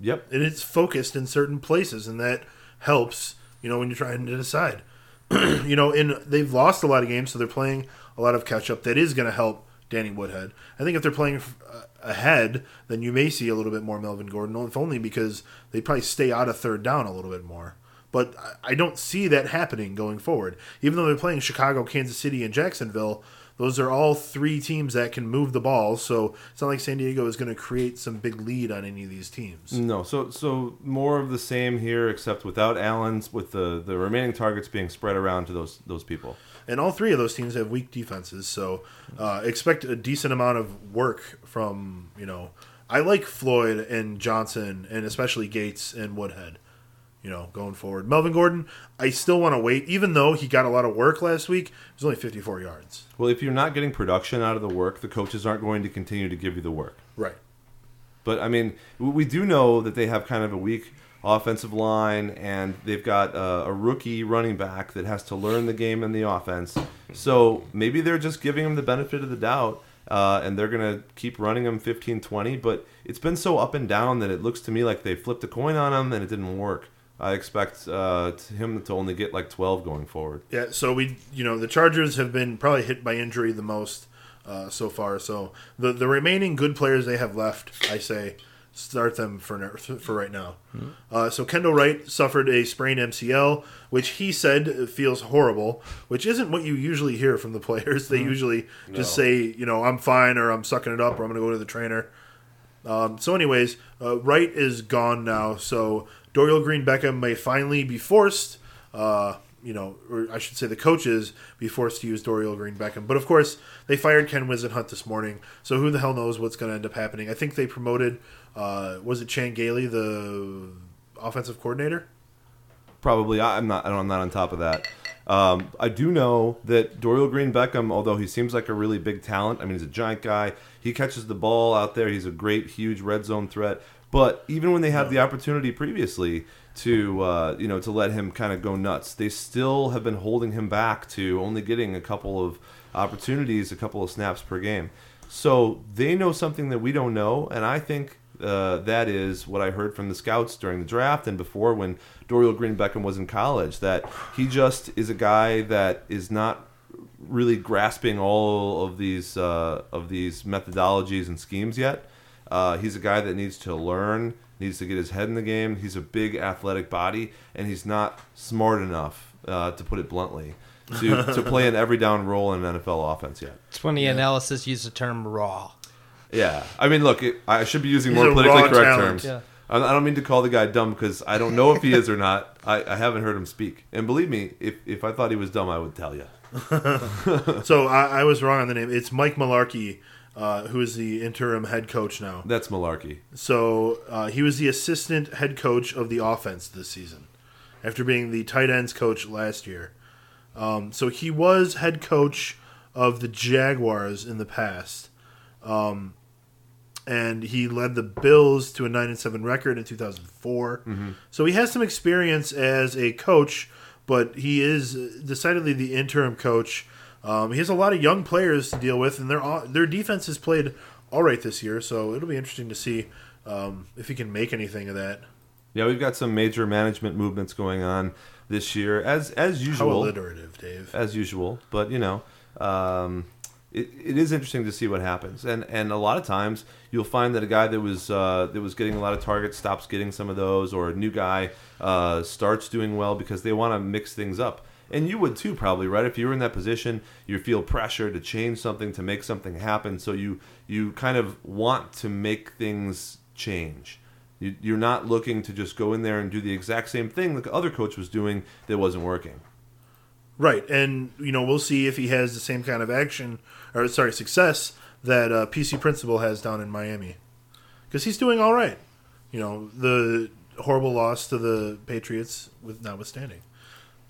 Yep. and it's focused in certain places, and that helps. You know, when you're trying to decide. you know, and they've lost a lot of games, so they're playing a lot of catch up. That is going to help Danny Woodhead. I think if they're playing uh, ahead, then you may see a little bit more Melvin Gordon, if only because they probably stay out of third down a little bit more. But I- I don't see that happening going forward. Even though they're playing Chicago, Kansas City, and Jacksonville, those are all three teams that can move the ball. So it's not like San Diego is going to create some big lead on any of these teams. No, so so more of the same here, except without Allen's, with the the remaining targets being spread around to those those people. And all three of those teams have weak defenses, so uh, expect a decent amount of work from you know. I like Floyd and Johnson, and especially Gates and Woodhead. You know, going forward, Melvin Gordon. I still want to wait, even though he got a lot of work last week. It was only 54 yards. Well, if you're not getting production out of the work, the coaches aren't going to continue to give you the work. Right. But I mean, we- we do know that they have kind of a weak offensive line, and they've got uh, a rookie running back that has to learn the game and the offense. So maybe they're just giving him the benefit of the doubt, uh, and they're going to keep running him 15 20. But it's been so up and down that it looks to me like they flipped a coin on him and it didn't work. I expect uh, him to only get like 12 going forward. Yeah, so we, you know, the Chargers have been probably hit by injury the most uh, so far. So the the remaining good players they have left, I say, start them for for right now. Uh, so Kendall Wright suffered a sprained MCL, which he said feels horrible, which isn't what you usually hear from the players. They usually just say, you know, I'm fine or I'm sucking it up or I'm going to go to the trainer. Um, so, anyways, uh, Wright is gone now. So Dorial Green Beckham may finally be forced, uh, you know, or I should say the coaches be forced to use Dorial Green Beckham. But of course, they fired Ken Whisenhunt this morning. So who the hell knows what's going to end up happening? I think they promoted, uh, was it Chan Gailey, the offensive coordinator? Probably, I'm not. I'm not on top of that. Um, I do know that Dorial Green Beckham, although he seems like a really big talent, I mean, he's a giant guy. He catches the ball out there. He's a great, huge red zone threat. But even when they had the opportunity previously to, uh, you know, to let him kind of go nuts, they still have been holding him back to only getting a couple of opportunities, a couple of snaps per game. So they know something that we don't know, and I think uh, that is what I heard from the scouts during the draft and before when Dorial Green Beckham was in college. That he just is a guy that is not really grasping all of these uh, of these methodologies and schemes yet. Uh, he's a guy that needs to learn, needs to get his head in the game. He's a big athletic body, and he's not smart enough, uh, to put it bluntly, to, to play an every down role in an NFL offense yet. It's when the analysis used the term raw. Yeah, I mean, look, it, I should be using He's more politically correct talent. terms. Yeah. I I don't mean to call the guy dumb because I don't know if he is or not. I, I haven't heard him speak, and believe me, if if I thought he was dumb, I would tell you. So I, I was wrong on the name. It's Mike Mularkey, uh, who is the interim head coach now. That's malarkey. So uh, he was the assistant head coach of the offense this season, after being the tight ends coach last year. Um, so he was head coach of the Jaguars in the past, um, and he led the Bills to a nine and seven record in two thousand So he has some experience as a coach, but he is decidedly the interim coach. Um, he has a lot of young players to deal with, and their their defense has played all right this year. So it'll be interesting to see um, if he can make anything of that. Yeah, we've got some major management movements going on this year, as as usual. How alliterative, Dave. as usual. But you know, um, it, it is interesting to see what happens, and and a lot of times you'll find that a guy that was uh, that was getting a lot of targets stops getting some of those, or a new guy uh, starts doing well because they want to mix things up. And you would too, probably, right? If you were in that position, you feel pressure to change something, to make something happen. So you you kind of want to make things change. You, you're not looking to just go in there and do the exact same thing the other coach was doing that wasn't working. Right, and you know we'll see if he has the same kind of action or sorry success that uh, PC Principal has down in Miami, because he's doing all right. You know the horrible loss to the Patriots with notwithstanding.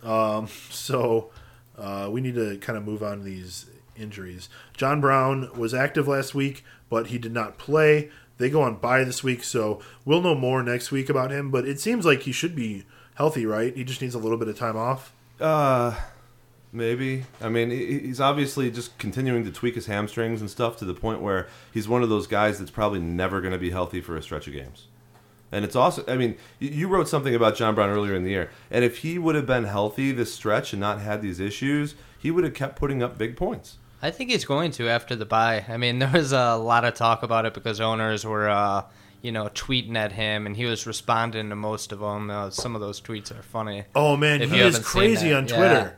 Um, so uh, we need to kind of move on to these injuries. John Brown was active last week, but he did not play. They go on bye this week, so we'll know more next week about him. But it seems like he should be healthy, right? He just needs a little bit of time off. Uh, maybe. I mean, he's obviously just continuing to tweak his hamstrings and stuff to the point where he's one of those guys that's probably never going to be healthy for a stretch of games. And it's also, I mean, you wrote something about John Brown earlier in the year, and if he would have been healthy this stretch and not had these issues, he would have kept putting up big points. I think he's going to after the buy. I mean, there was a lot of talk about it because owners were, uh, you know, tweeting at him, and he was responding to most of them. Uh, some of those tweets are funny. Oh man, he is crazy that, on yeah. Twitter.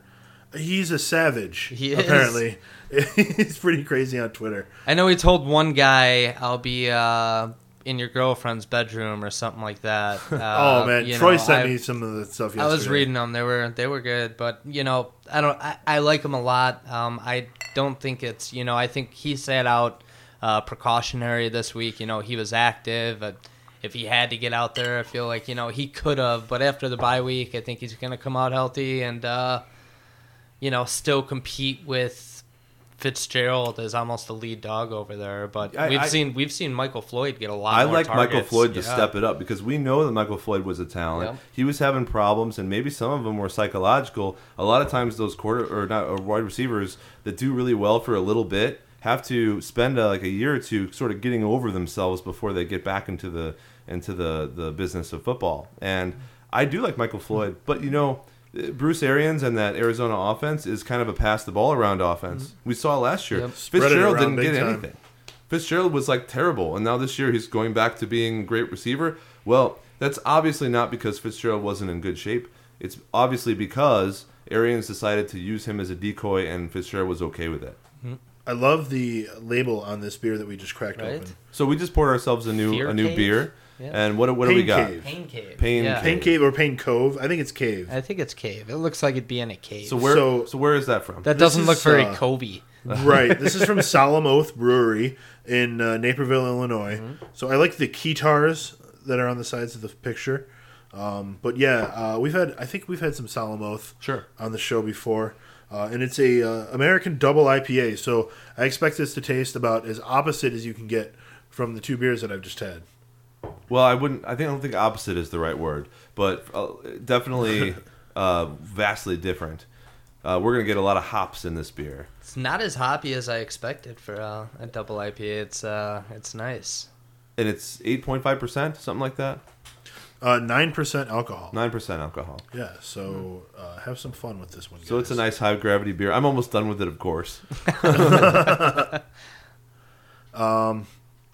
He's a savage. He is. apparently. He's pretty crazy on Twitter. I know he told one guy, "I'll be uh, in your girlfriend's bedroom" or something like that. Uh, oh man, Troy know, sent I- me some of the stuff. Yesterday. I was reading them. They were they were good, but you know, I don't. I, I like him a lot. Um, I don't think it's you know. I think he sat out uh, precautionary this week. You know, he was active. But if he had to get out there, I feel like you know he could have. But after the bye week, I think he's going to come out healthy and uh, you know still compete with. Fitzgerald is almost the lead dog over there, but I- we've I- seen we've seen Michael Floyd get a lot. I like Michael. Floyd to Yeah. step it up because we know that Michael Floyd was a talent. Yep. He was having problems, and maybe some of them were psychological. A lot of times, those quarter or not or wide receivers that do really well for a little bit have to spend uh like a year or two sort of getting over themselves before they get back into the into the the business of football. And I do like Michael Floyd, but you know. Bruce Arians and that Arizona offense is kind of a pass the ball around offense. Mm-hmm. We saw last year. Yep. Fitzgerald didn't get time. anything. Fitzgerald was like terrible, and now this year he's going back to being a great receiver. Well, that's obviously not because Fitzgerald wasn't in good shape. It's obviously because Arians decided to use him as a decoy, and Fitzgerald was okay with it. Mm-hmm. I love the label on this beer that we just cracked Right? open. So we just poured ourselves a new Fear a new Cave? beer, Yeah. and what what do we Pain got? Cave. Pain Cave. Pain yeah. Cave. Pain Cave or Pain Cove? I think it's Cave. I think it's cave. It looks like it'd be in a cave. So where so, So- where is that from? that doesn't is, look very uh, covey. right. This is from Solemn Oath Brewery in uh, Naperville, Illinois. Mm-hmm. So I like the keytars that are on the sides of the picture. Um, but yeah, uh, we've had I think we've had some Solemn Oath Sure. on the show before. Uh, and it's a uh, American double IPA, so I expect this to taste about as opposite as you can get from the two beers that I've just had. Well, I wouldn't. I think I don't think opposite is the right word, but uh, definitely uh, vastly different. Uh, we're gonna get a lot of hops in this beer. It's not as hoppy as I expected for uh, a double IPA. It's uh, it's nice. and it's 8.5% something like that Uh, Nine percent alcohol. 9% alcohol Yeah, so uh, have some fun with this one. so it's a nice high gravity beer i'm almost done with it of course um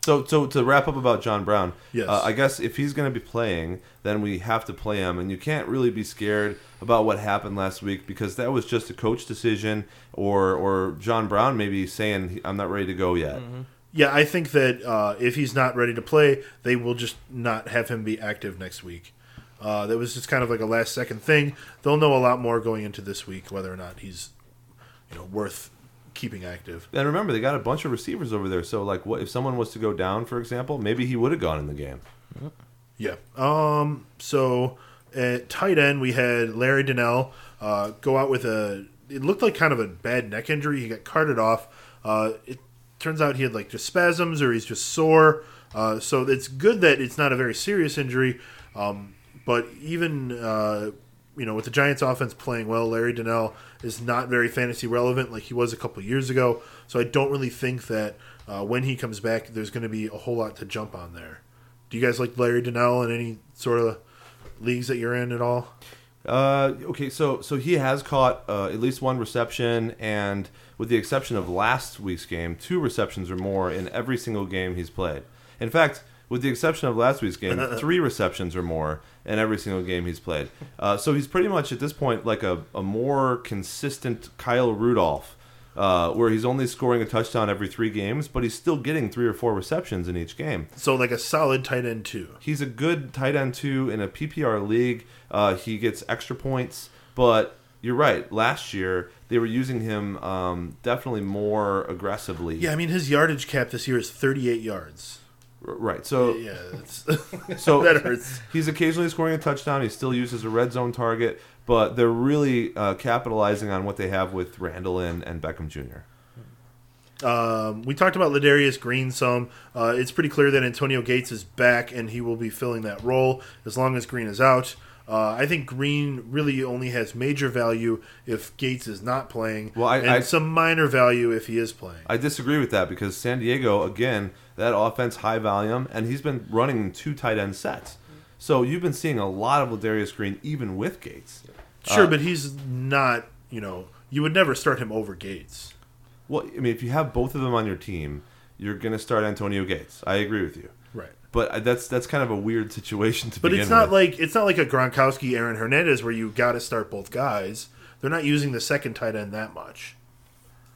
so so to wrap up about john brown Yes. uh, i guess if he's going to be playing then we have to play him and you can't really be scared about what happened last week because that was just a coach decision or or john brown maybe saying i'm not ready to go yet Yeah, I think that uh, if he's not ready to play, they will just not have him be active next week. Uh, that was just kind of like a last second thing. They'll know a lot more going into this week whether or not he's, you know, worth keeping active. and remember they got a bunch of receivers over there so like what if someone was to go down for example maybe he would have gone in the game Yeah. Um. So at tight end, we had Larry Donnell uh, go out with a. It looked like kind of a bad neck injury. He got carted off. Uh, it turns out he had like just spasms or he's just sore. Uh, so it's good that it's not a very serious injury. Um, but even uh, you know with the Giants offense playing well, Larry Donnell is not very fantasy relevant like he was a couple years ago. So I don't really think that uh, when he comes back, there's going to be a whole lot to jump on there. Do you guys like Larry Donnell in any sort of leagues that you're in at all? Uh, okay, so so he has caught uh, at least one reception, and with the exception of last week's game, two receptions or more in every single game he's played. In fact, with the exception of last week's game, three receptions or more in every single game he's played. Uh, so he's pretty much at this point like a, a more consistent Kyle Rudolph, uh, where he's only scoring a touchdown every three games, but he's still getting three or four receptions in each game. So like a solid tight end too. He's a good tight end too in a PPR league. Uh, he gets extra points, but you're right. Last year they were using him um, definitely more aggressively. Yeah, I mean his yardage cap this year is 38 yards. Right. So Yeah, so that hurts. He's occasionally scoring a touchdown. He still uses a red zone target, but they're really uh, capitalizing on what they have with Randle and, and Beckham Jr. Um, we talked about Ladarius Green some. Uh, it's pretty clear that Antonio Gates is back and he will be filling that role as long as Green is out. Uh, I think Green really only has major value if Gates is not playing, Well, I- and I- some minor value if he is playing. I disagree with that because San Diego, again, that offense high volume, and he's been running two tight end sets. So you've been seeing a lot of Ladarius Green even with Gates. Sure, Uh, but he's not. You know, you would never start him over Gates. Well, I mean, if you have both of them on your team, you're going to start Antonio Gates. I agree with you. Right. But that's that's kind of a weird situation to But it's not with. like it's not like a Gronkowski, Aaron Hernandez where you got to start both guys. they're not using the second tight end that much.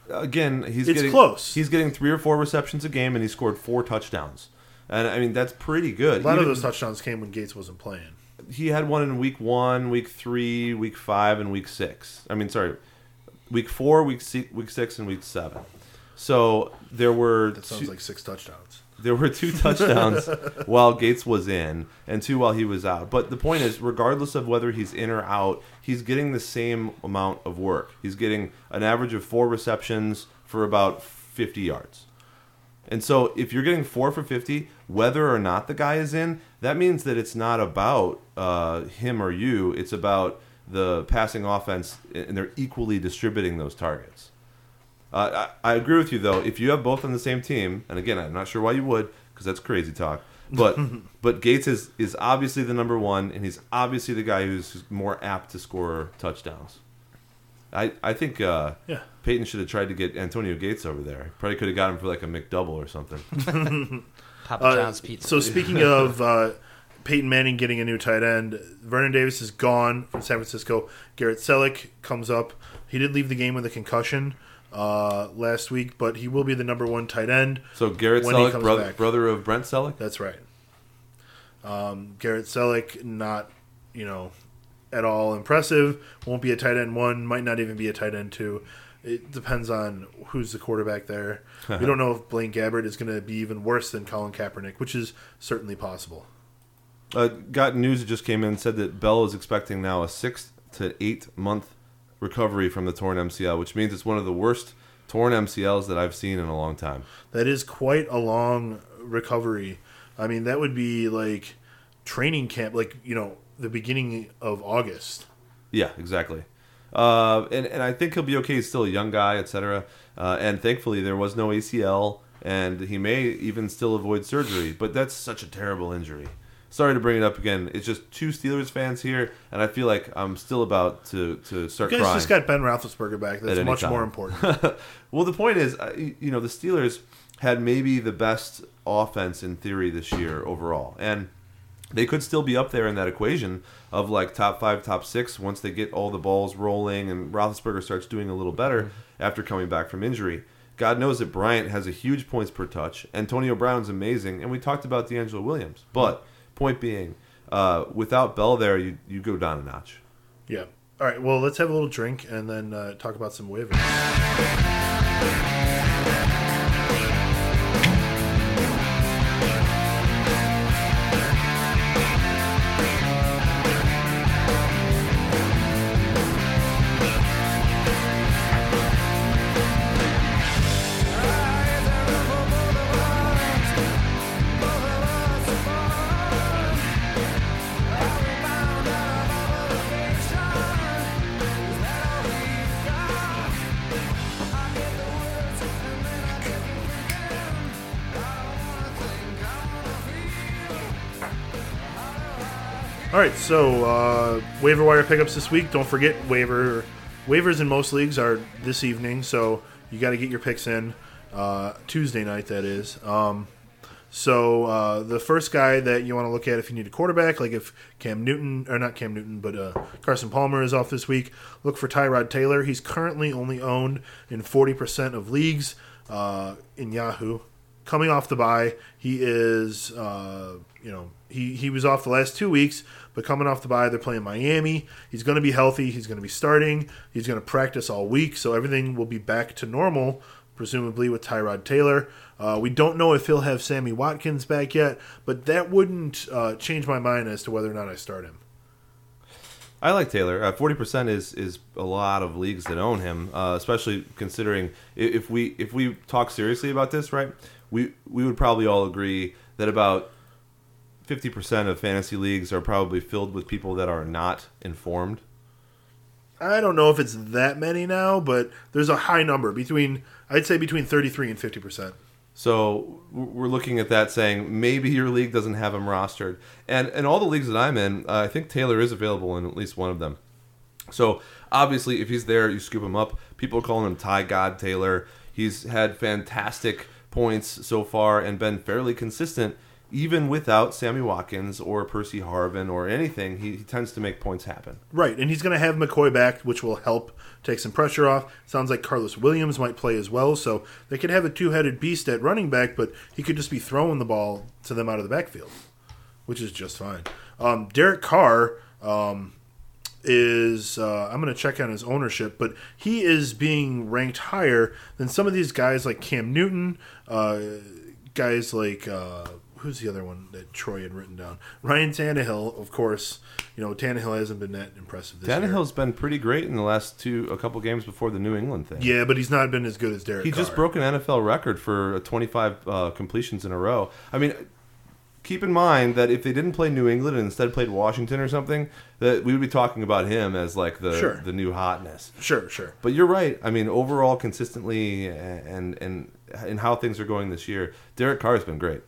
Again, he's It's getting close. He's getting three or four receptions a game, and he scored four touchdowns. And I mean, that's pretty good. A lot of those touchdowns came when Gates wasn't playing. he had one in week one, week three, week five, and week six. I mean, sorry, week four, week six, week six, and week seven. So there were That sounds two, like six touchdowns. There were two touchdowns while Gates was in, and two while he was out. But the point is, regardless of whether he's in or out, he's getting the same amount of work. He's getting an average of four receptions for about fifty yards. And so if you're getting four for 50, whether or not the guy is in, that means that it's not about uh, him or you. It's about the passing offense, and they're equally distributing those targets. Uh, I, I agree with you, though. If you have both on the same team, and again, I'm not sure why you would, because that's crazy talk. But but Gates is, is obviously the number one, and he's obviously the guy who's more apt to score touchdowns. I, I think uh, Yeah. Peyton should have tried to get Antonio Gates over there. Probably could have got him for like a McDouble or something. Papa Uh, John's pizza. So speaking of uh, Peyton Manning getting a new tight end, Vernon Davis is gone from San Francisco. Garrett Celek comes up. He did leave the game with a concussion uh, last week, but he will be the number one tight end. So Garrett Celek, comes brother, back. brother of Brent Celek. That's right. Um, Garrett Celek, not you know at all impressive. Won't be a tight end one. Might not even be a tight end two. It depends on who's the quarterback there. we don't know if Blaine Gabbert is going to be even worse than Colin Kaepernick, which is certainly possible. Uh, got news that just came in said that Bell is expecting now a six to eight month recovery from the torn MCL, which means it's one of the worst torn MCLs that I've seen in a long time. That is quite a long recovery. I mean, that would be like training camp, like you know, the beginning of August. Yeah, exactly. Uh, and and I think he'll be okay. He's still a young guy, etc. Uh, and thankfully, there was no ACL, and he may even still avoid surgery. But that's such a terrible injury. Sorry to bring it up again. It's just two Steelers fans here, and I feel like I'm still about to to start You guys just got Ben Roethlisberger back. That's much time. more important. well, the point is, you know, the Steelers had maybe the best offense in theory this year overall, and they could still be up there in that equation of like top five, top six once they get all the balls rolling and Roethlisberger starts doing a little better mm-hmm. after coming back from injury. God knows that Bryant has a huge points per touch. Antonio Brown's amazing, and we talked about DeAngelo Williams. But point being, uh, without Bell there, you you go down a notch. yeah. All right. Well, let's have a little drink and then uh, talk about some waivers. So uh, waiver wire pickups this week. Don't forget waiver waivers in most leagues are this evening, so you got to get your picks in uh, Tuesday night. That is. Um, so uh, the first guy that you want to look at if you need a quarterback, like if Cam Newton or not Cam Newton, but uh, Carson Palmer is off this week, look for Tyrod Taylor. He's currently only owned in forty percent of leagues uh, in Yahoo. Coming off the bye, he is uh, you know he he was off the last two weeks, but coming off the bye, they're playing Miami. He's going to be healthy. He's going to be starting. He's going to practice all week, so everything will be back to normal, presumably with Tyrod Taylor. Uh, we don't know if he'll have Sammy Watkins back yet, but that wouldn't uh, change my mind as to whether or not I start him. I like Taylor. Uh, Forty percent is is a lot of leagues that own him, uh, especially considering if we if we talk seriously about this, right? We we would probably all agree that about fifty percent of fantasy leagues are probably filled with people that are not informed. I don't know if it's that many now, but there's a high number between I'd say between 33 and 50 percent. So we're looking at that, saying maybe your league doesn't have him rostered, and and all the leagues that I'm in, uh, I think Taylor is available in at least one of them. So obviously, if he's there, you scoop him up. People are calling him Ty God Taylor. He's had fantastic points so far and been fairly consistent. Even without Sammy Watkins or Percy Harvin or anything, he, he tends to make points happen. Right, and he's going to have McCoy back, which will help take some pressure off. Sounds like Carlos Williams might play as well, so they could have a two-headed beast at running back, but he could just be throwing the ball to them out of the backfield, which is just fine. Um, Derek Carr um, is uh, I'm going to check on his ownership, but he is being ranked higher than some of these guys like Cam Newton, uh, guys like. Uh, who's the other one that Troy had written down? Ryan Tannehill, of course. You know, Tannehill hasn't been that impressive this year. Tannehill's been pretty great in the last two, a couple games before the New England thing. Yeah, but he's not been as good as Derek. He just broke an NFL record for 25 uh, completions in a row. I mean, keep in mind that if they didn't play New England and instead played Washington or something, that we would be talking about him as like the Sure. the new hotness. Sure, sure. But you're right. I mean, overall, consistently, and and and how things are going this year, Derek Carr has been great.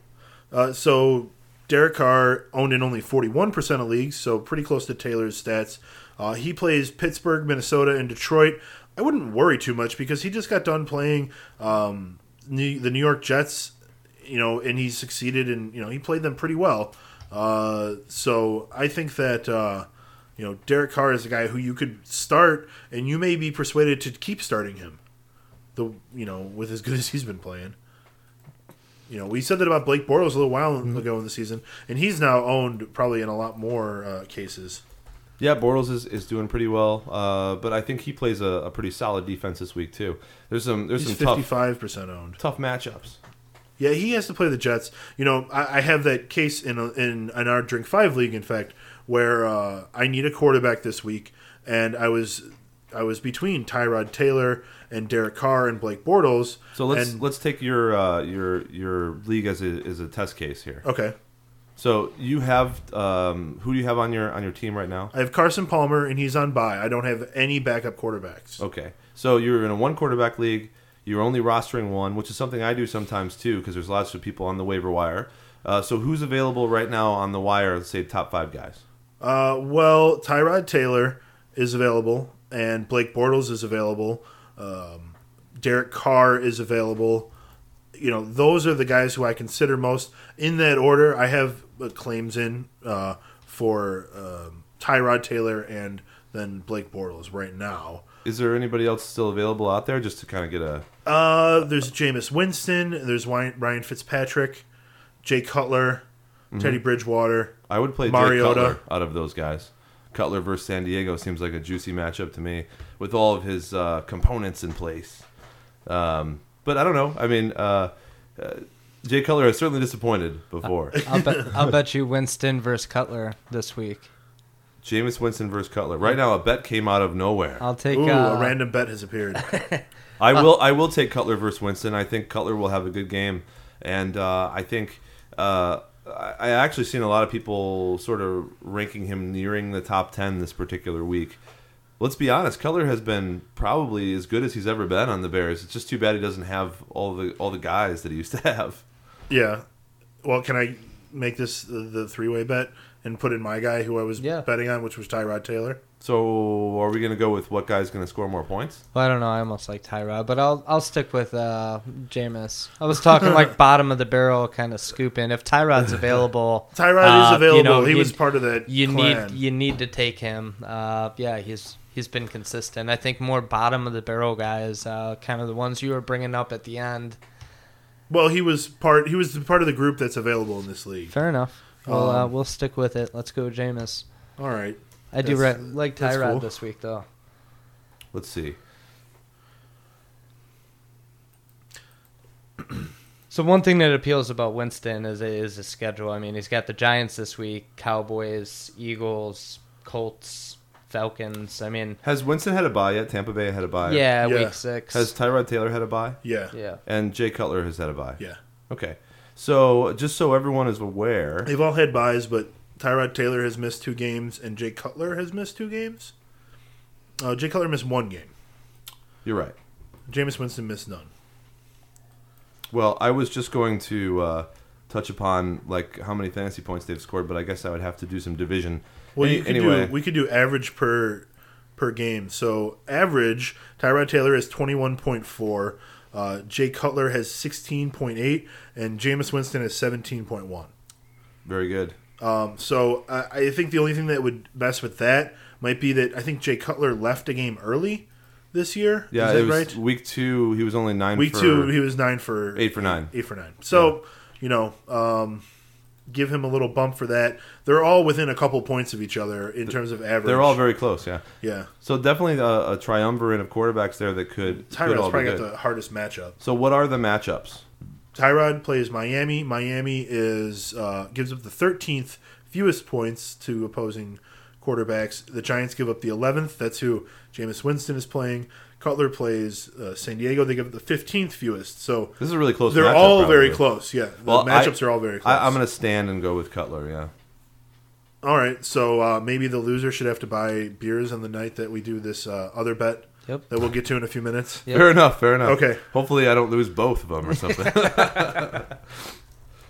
Uh, so Derek Carr owned in only 41% of leagues, so pretty close to Taylor's stats. Uh, he plays Pittsburgh, Minnesota, and Detroit. I wouldn't worry too much because he just got done playing um, New, the New York Jets, you know, and he succeeded and, you know, he played them pretty well. Uh, so I think that, uh, you know, Derek Carr is a guy who you could start and you may be persuaded to keep starting him. The, you know, with as good as he's been playing. You know, we said that about Blake Bortles a little while ago in the season, and he's now owned probably in a lot more uh, cases. Yeah, Bortles is, is doing pretty well, uh, but I think he plays a, a pretty solid defense this week too. There's some there's He's some fifty-five percent owned. tough matchups. Yeah, he has to play the Jets. You know, I, I have that case in a, in an our drink five league, in fact, where uh, I need a quarterback this week, and I was I was between Tyrod Taylor and Derek Carr and Blake Bortles. So let's and, let's take your uh, your your league as a as a test case here. okay. So you have um, who do you have on your on your team right now? I have Carson Palmer, and he's on bye. I don't have any backup quarterbacks. Okay, so you're in a one quarterback league. You're only rostering one, which is something I do sometimes too, because there's lots of people on the waiver wire. Uh, so who's available right now on the wire? Let's say top five guys. Uh, well, Tyrod Taylor is available, and Blake Bortles is available. Um, Derek Carr is available. You know, those are the guys who I consider most in that order. I have uh, claims in uh, for um, Tyrod Taylor and then Blake Bortles right now. Is there anybody else still available out there, just to kind of get a? Uh, there's Jameis Winston. There's Ryan Fitzpatrick, Jay Cutler, Teddy Bridgewater. I would play Mariota. Cutler out of those guys. Cutler versus San Diego seems like a juicy matchup to me, with all of his uh, components in place. Um, but I don't know. I mean, uh, uh, Jay Cutler has certainly disappointed before. I'll bet, I'll bet you Winston versus Cutler this week. Jameis Winston versus Cutler. Right now, a bet came out of nowhere. I'll take. Ooh, uh, a random bet has appeared. I will. I will take Cutler versus Winston. I think Cutler will have a good game, and uh, I think uh, I I actually seen a lot of people sort of ranking him nearing the top ten this particular week. Let's be honest, Keller has been probably as good as he's ever been on the Bears. It's just too bad he doesn't have all the all the guys that he used to have. Yeah. Well, can I make this the, the three way bet and put in my guy who I was Yeah. betting on, which was Tyrod Taylor? So, are we going to go with what guy's going to score more points? Well, I don't know. I almost like Tyrod, but I'll I'll stick with uh, Jameis. I was talking like bottom of the barrel kind of scooping. If Tyrod's available, Tyrod uh, is available. You know, he was part of that. You clan. need you need to take him. Uh, yeah, he's he's been consistent. I think more bottom of the barrel guys, uh, kind of the ones you were bringing up at the end. Well, he was part. He was part of the group that's available in this league. Fair enough. We'll uh, Um, we'll stick with it. Let's go, Jameis. All right. I do re- like Tyrod cool. this week though. Let's see. So one thing that appeals about Winston is is his schedule. I mean, he's got the Giants this week, Cowboys, Eagles, Colts, Falcons. I mean, Has Winston had a buy yet? Tampa Bay had a buy. yeah, Yeah. week six. Has Tyrod Taylor had a buy? Yeah. yeah. And Jay Cutler has had a buy. Yeah. Okay. So just so everyone is aware, They've all had buys, but Tyrod Taylor has missed two games, and Jay Cutler has missed two games. Uh, Jay Cutler missed one game. you're right. Jameis Winston missed none. Well, I was just going to uh, touch upon like how many fantasy points they've scored, but I guess I would have to do some division. Well, Any- you could anyway, do we could do average per per game. So average, Tyrod Taylor is twenty one point four, uh, Jay Cutler has sixteen point eight, and Jameis Winston is seventeen point one. Very good. Um, so uh, I think the only thing that would mess with that might be that I think Jay Cutler left a game early this year. Yeah, Is that it was right? week two. He was only nine. Week for, two, he was nine for eight for nine. Eight for nine. So you know, um, give him a little bump for that. They're all within a couple points of each other in terms of average. They're all very close. Yeah. yeah. So definitely a, a triumvirate of quarterbacks there that could, could Tyrod's be probably good. got the hardest matchup. So what are the matchups? Tyrod plays Miami. Miami is uh, gives up the 13th fewest points to opposing quarterbacks. The Giants give up the 11th. That's who Jameis Winston is playing. Cutler plays uh, San Diego. They give up the 15th fewest. So This is a really close. they're matchup, all very close. Yeah, the Well, matchups I- are all very close. I, I'm going to stand and go with Cutler. Yeah. All right, so uh, maybe the loser should have to buy beers on the night that we do this uh, other bet Yep. that we'll get to in a few minutes. Yep. Fair enough. Fair enough. Okay. Hopefully, I don't lose both of them or something.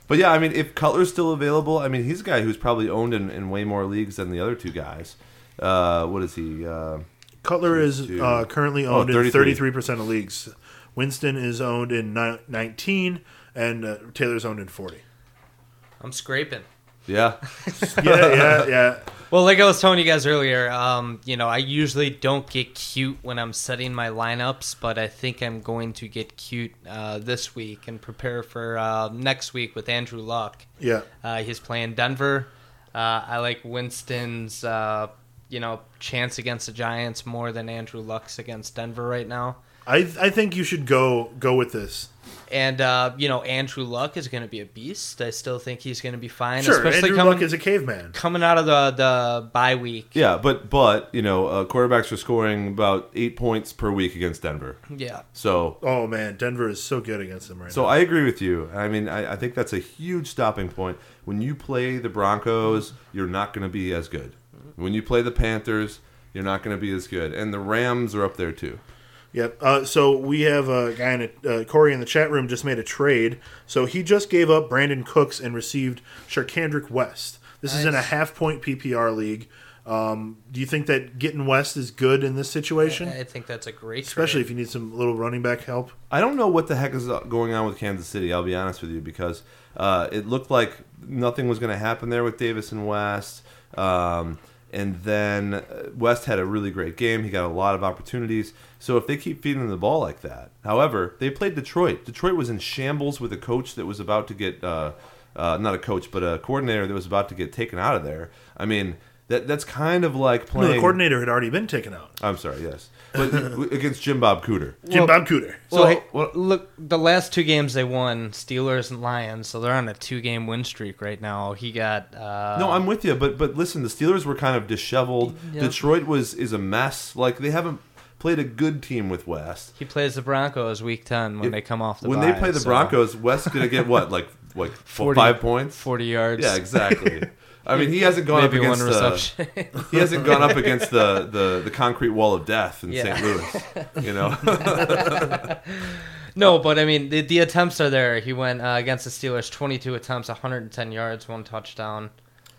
but yeah, I mean, if Cutler's still available, I mean, he's a guy who's probably owned in, in way more leagues than the other two guys. Uh, what is he? Uh, Cutler is uh, currently Oh, owned in 33. 33% of leagues. Winston is owned in ni- 19, and uh, Taylor's owned in 40. I'm scraping. yeah. Yeah, yeah, yeah. Well, like I was telling you guys earlier, um, you know, I usually don't get cute when I'm setting my lineups, but I think I'm going to get cute uh, this week and prepare for uh, next week with Andrew Luck. Yeah. Uh, he's playing Denver. Uh, I like Winston's, uh, you know, chance against the Giants more than Andrew Luck's against Denver right now. I I think you should go go with this. And uh, you know, Andrew Luck is going to be a beast. I still think he's going to be fine, Sure, especially Andrew coming Luck is a caveman. coming out of the the bye week. Yeah, but but you know, uh, quarterbacks are scoring about eight points per week against Denver. Yeah. So Oh man, Denver is so good against them right So now. So I agree with you. I mean, I, I think that's a huge stopping point. When you play the Broncos, you're not going to be as good. When you play the Panthers, you're not going to be as good. And the Rams are up there too. Yep. Uh, so we have a guy in a, uh, Corey in the chat room just made a trade. So he just gave up Brandin Cooks and received Charcandrick West. This is in a half point PPR league. Um, do you think that getting West is good in this situation, I think that's a great especially trade. if you need some little running back help? I don't know what the heck is going on with Kansas City. I'll be honest with you because uh, it looked like nothing was going to happen there with Davis and West. Um, and then uh, West had a really great game. He got a lot of opportunities. So if they keep feeding him the ball like that, however, they played Detroit. Detroit was in shambles with a coach that was about to get uh, uh, not a coach, but a coordinator that was about to get taken out of there. I mean, that that's kind of like No, playing. the coordinator had already been taken out. I'm sorry, yes, but against Jim Bob Cooter. Jim Bob Cooter. Well, So, hey, what- look, the last two games they won, Steelers and Lions, so they're on a two-game win streak right now. He got uh, No, I'm with you, but but listen, the Steelers were kind of disheveled. Yep. Detroit was is a mess. Like they haven't played a good team with West. He plays the Broncos week ten when If- they come off the when bye, they play the so Broncos, West's gonna get what like like 40 five points. forty yards. Yeah, exactly. I mean, he hasn't gone maybe up against reception. he hasn't gone up against the, the, the concrete wall of death in Yeah. St. Louis. You know, no, but I mean the, the attempts are there. He went uh, against the Steelers, twenty-two attempts, one hundred and ten yards, one touchdown.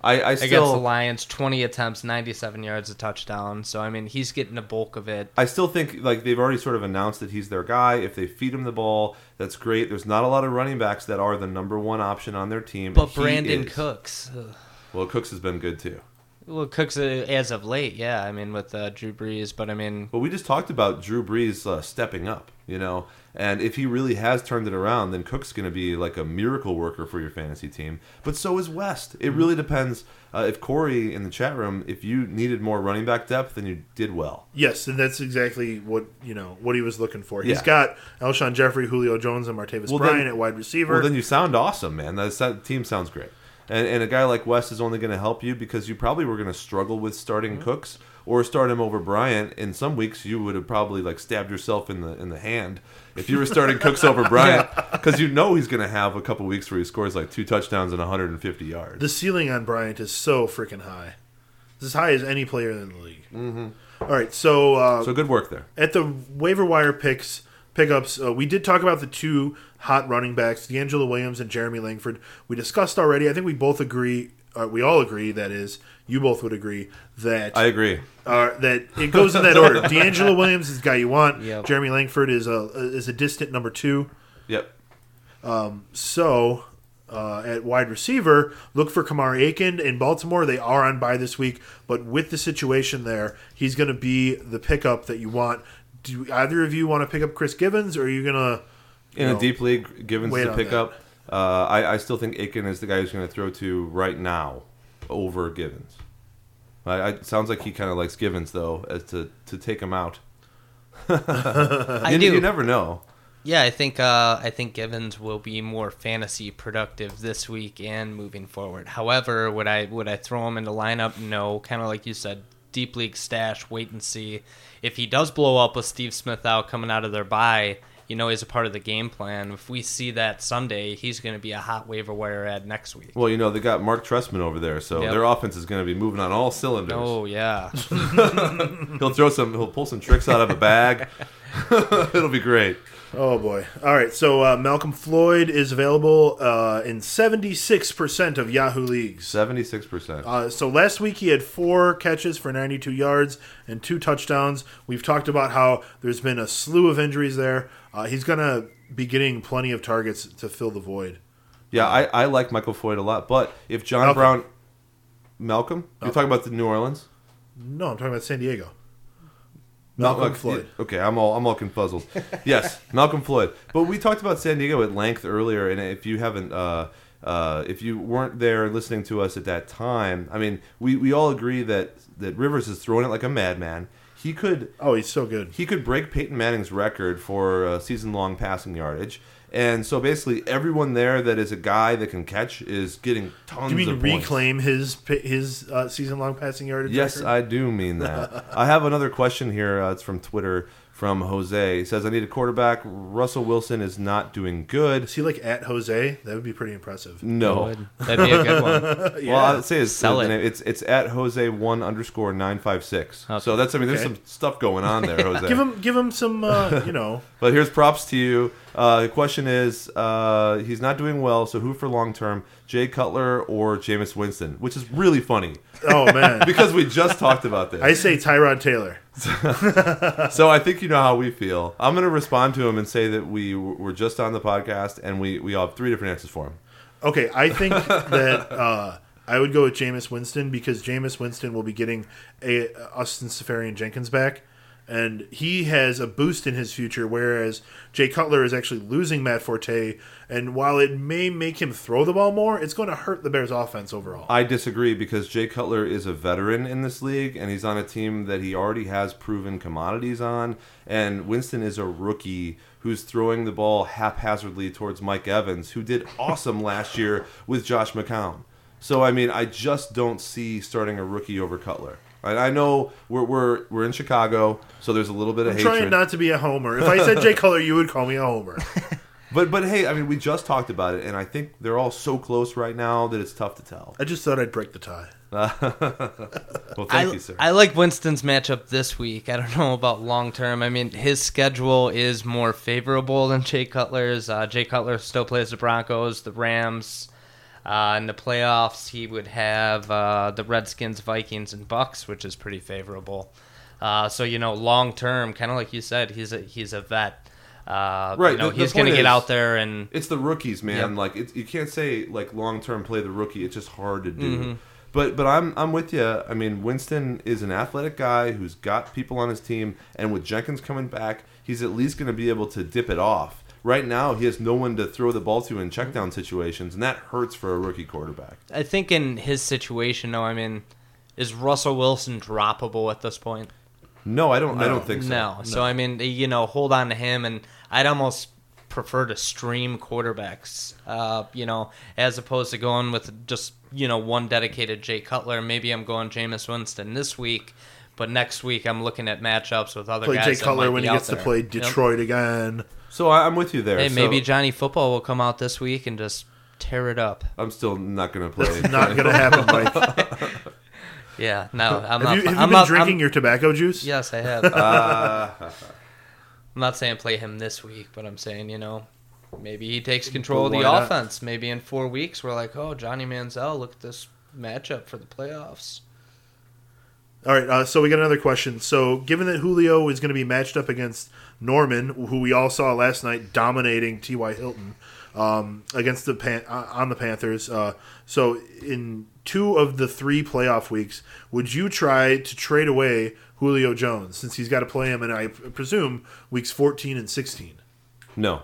I, I against the Lions, twenty attempts, ninety-seven yards, a touchdown. So I mean, he's getting the bulk of it. I still think like they've already sort of announced that he's their guy. If they feed him the ball, that's great. There's not a lot of running backs that are the number one option on their team. But Brandon is. Cooks. ugh. Well, Cooks has been good too. Well, Cooks uh, as of late, yeah. I mean, with uh, Drew Brees, but I mean, well, we just talked about Drew Brees uh, stepping up, you know, and if he really has turned it around, then Cook's going to be like a miracle worker for your fantasy team. But so is West. It really depends. Uh, if Corey in the chat room, if you needed more running back depth, then you did well. Yes, and that's exactly what you know what he was looking for. He's Yeah. got Alshon Jeffery, Julio Jones, and Martavis Well, Bryant then- at wide receiver. Well, then you sound awesome, man. That, that team sounds great. And, and a guy like West is only going to help you because you probably were going to struggle with starting Cooks or start him over Bryant. In some weeks, you would have probably like stabbed yourself in the in the hand if you were starting Cooks over Bryant because you know he's going to have a couple weeks where he scores like two touchdowns and 150 yards. the ceiling on Bryant is so freaking high. It's as high as any player in the league. Mm-hmm. right, so, uh, so good work there. at the waiver wire picks pickups, uh, we did talk about the two hot running backs, DeAngelo Williams and Jeremy Langford. We discussed already. I think we both agree. Uh, we all agree. That is, you both would agree that I agree. uh, that it goes in that order. DeAngelo Williams is the guy you want. Yep. Jeremy Langford is a is a distant number two. Yep. So uh, at wide receiver, look for Kamar Aiken in Baltimore. They are on by this week, but with the situation there, he's going to be the pickup that you want. Do either of you want to pick up Chris Givens, or are you going to In a deep league, Givens wait is a on pickup. Uh, I, I still think Aiken is the guy who's going to throw to right now over Givens. I, I, it sounds like he kind of likes Givens though, as to to take him out. I you, do. you never know. Yeah, I think uh, I think Givens will be more fantasy productive this week and moving forward. However, would I would I throw him into lineup? No, kind of like you said, deep league stash. Wait and see if he does blow up with Steve Smith out coming out of their bye. You know, he's a part of the game plan. If we see that Sunday, he's going to be a hot waiver wire ad next week. Well, you know they got Mark Trestman over there, so Yep. their offense is going to be moving on all cylinders. Oh yeah, He'll throw some. He'll pull some tricks out of a bag. It'll be great. Oh boy! All right, so uh, Malcom Floyd is available uh, in seventy six percent of Yahoo leagues. Seventy six percent. Uh, so last week he had four catches for 92 yards and two touchdowns. We've talked about how there's been a slew of injuries there. Uh, he's going to be getting plenty of targets to fill the void. Yeah, I, I like Michael Floyd a lot, but if John Malcolm. Brown, Malcolm, you're talking about the New Orleans. No, I'm talking about San Diego. Mal- Malcom uh, Floyd. Okay, I'm all I'm all confuzzled. yes, Malcom Floyd. But we talked about San Diego at length earlier, and if you haven't, uh, uh, if you weren't there listening to us at that time, I mean, we, we all agree that that Rivers is throwing it like a madman. He could Oh, he's so good. he could break Peyton Manning's record for uh, season long passing yardage. And so basically, everyone there that is a guy that can catch is getting tons Do you mean of points. reclaim his his uh, season long passing yardage? Yes, record? I do mean that. I have another question here. Uh, it's from Twitter from Jose. He says, I need a quarterback. Russell Wilson is not doing good. Is he like at Jose? That would be pretty impressive. No. That'd be a good one. Yeah. Well, I'd say it's, Sell it. it's it's at Jose one underscore nine five six. Okay. So that's I mean there's Okay. some stuff going on there, Jose. give him give him some uh, you know. But here's props to you. Uh, the question is, uh, he's not doing well, so who for long term? Jay Cutler or Jameis Winston? Which is really funny Oh man, because we just talked about this. I say Tyrod Taylor. so I think you know how we feel. I'm going to respond to him and say that we were just on the podcast and we, we all have three different answers for him. Okay, I think that uh, I would go with Jameis Winston because Jameis Winston will be getting a Austin Seferian-Jenkins back, and he has a boost in his future. Whereas Jay Cutler is actually losing Matt Forte, and while it may make him throw the ball more, it's going to hurt the Bears' offense overall. I disagree because Jay Cutler is a veteran in this league and he's on a team that he already has proven commodities on. And Winston is a rookie who's throwing the ball haphazardly towards Mike Evans, who did awesome last year with Josh McCown. So I mean, I just don't see starting a rookie over Cutler. I I know we're, we're we're in Chicago, so there's a little bit of I'm hatred. trying not to be a homer. If I said Jay Cutler, you would call me a homer. But but hey, I mean, we just talked about it, and I think they're all so close right now that it's tough to tell. I just thought I'd break the tie. Well, thank I, you, sir. I like Winston's matchup this week. I don't know about long term. I mean, his schedule is more favorable than Jay Cutler's. Uh, Jay Cutler still plays the Broncos, the Rams. Uh, in the playoffs, he would have uh, the Redskins, Vikings, and Bucks, which is pretty favorable. Uh, so you know, long term, kind of like you said, he's a he's a vet. Uh, Right, You know, the- he's going to get out there and It's the rookies, man. Yep. Like you can't say like long term play the rookie. It's just hard to do. Mm-hmm. But but I'm I'm with you. I mean, Winston is an athletic guy who's got people on his team, and with Jenkins coming back, he's at least going to be able to dip it off. Right now, he has no one to throw the ball to in check down situations, and that hurts for a rookie quarterback. I think in his situation, though, I mean, is Russell Wilson droppable at this point? No, I don't. I don't think so. No. So I mean, you know, hold on to him, and I'd almost prefer to stream quarterbacks, uh, you know, as opposed to going with just you know one dedicated Jay Cutler. Maybe I'm going Jameis Winston this week, but next week I'm looking at matchups with other Play guys. Jay that Cutler when he out gets to there. play Yep. Detroit again. So I, I'm with you there. Hey, So maybe Johnny Football will come out this week and just tear it up. I'm still not going to play. Not going to happen, Mike. Yeah, no, I'm Have not. you, have I'm been not, drinking I'm- your tobacco juice? Yes, I have. Uh, I'm not saying play him this week, but I'm saying, you know, maybe he takes control of the not? offense. Maybe in four weeks we're like, oh, Johnny Manziel, look at this matchup for the playoffs. All right, uh, so we got another question. So, given that Julio is going to be matched up against Norman, who we all saw last night dominating T.Y. Hilton, um, against the Pan- uh, on the Panthers. Uh, so in two of the three playoff weeks, would you try to trade away Julio Jones since he's got to play him? And I presume weeks 14 and 16. No.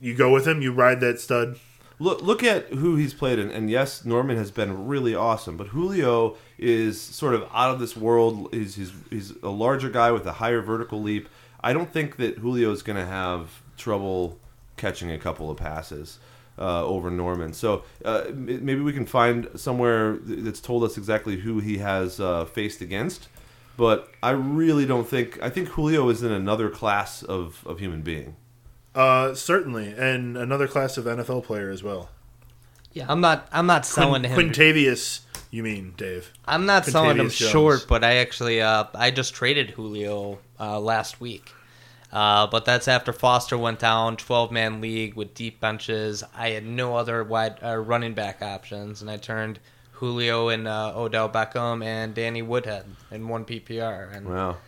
You go with him. You ride that stud. Look, look at who he's played, and, and yes, Norman has been really awesome. But Julio is sort of out of this world. He's he's, he's a larger guy with a higher vertical leap. I don't think that Julio is going to have trouble catching a couple of passes uh, over Norman. So uh, maybe we can find somewhere that's told us exactly who he has uh, faced against. But I really don't think. I think Julio is in another class of, of human being. Uh, certainly, and another class of NFL player as well. Yeah, I'm not. I'm not selling Quin- him. Quintavious, you mean Dave? I'm not selling him Jones. short, but I actually uh, I just traded Julio uh, last week. Uh, but that's after Foster went down, 12 man league with deep benches. I had no other wide uh, running back options, and I turned Julio and uh, Odell Beckham and Danny Woodhead in one PPR. And Wow.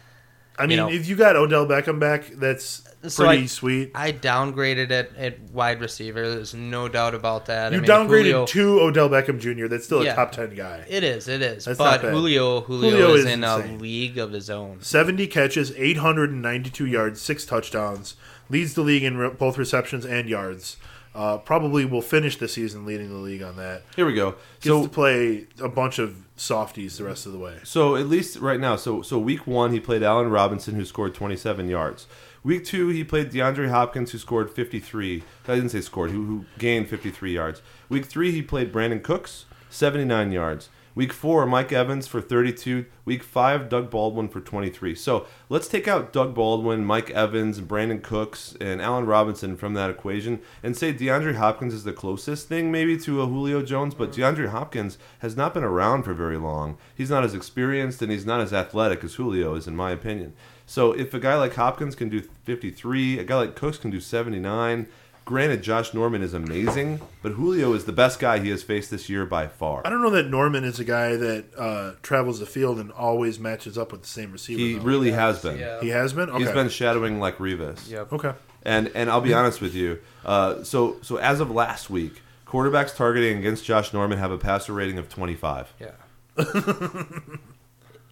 I mean, know- if you got Odell Beckham back, that's So pretty I- sweet. I downgraded it at wide receiver. There's no doubt about that. You I mean, downgraded Julio- to Odell Beckham Jr. That's still a Yeah. top ten guy. It is, it is. That's but. Julio, Julio, Julio is, is in a league of his own. 70 catches, 892 yards, six touchdowns. Leads the league in re- both receptions and yards. Uh, probably will finish the season leading the league on that. Here we go. Gets So to play a bunch of softies the rest of the way. So at least right now, so so week one he played Allen Robinson who scored 27 yards. Week two he played DeAndre Hopkins who scored 53. I didn't say scored, who, who gained 53 yards. Week three he played Brandin Cooks 79 yards. Week four Mike Evans for 32. Week five Doug Baldwin for 23. So let's take out Doug Baldwin, Mike Evans, Brandin Cooks, and Allen Robinson from that equation and say DeAndre Hopkins is the closest thing maybe to a Julio Jones, but mm-hmm. DeAndre Hopkins has not been around for very long. He's not as experienced and he's not as athletic as Julio is, in my opinion. So if a guy like Hopkins can do 53, a guy like Cooks can do 79. Granted, Josh Norman is amazing, but Julio is the best guy he has faced this year by far. I don't know that Norman is a guy that uh, travels the field and always matches up with the same receiver. He though. really has been. Yeah. he has been. Okay. He's been shadowing like Revis. Yep. okay. And and I'll be honest with you. Uh, so so as of last week, quarterbacks targeting against Josh Norman have a passer rating of 25. Yeah.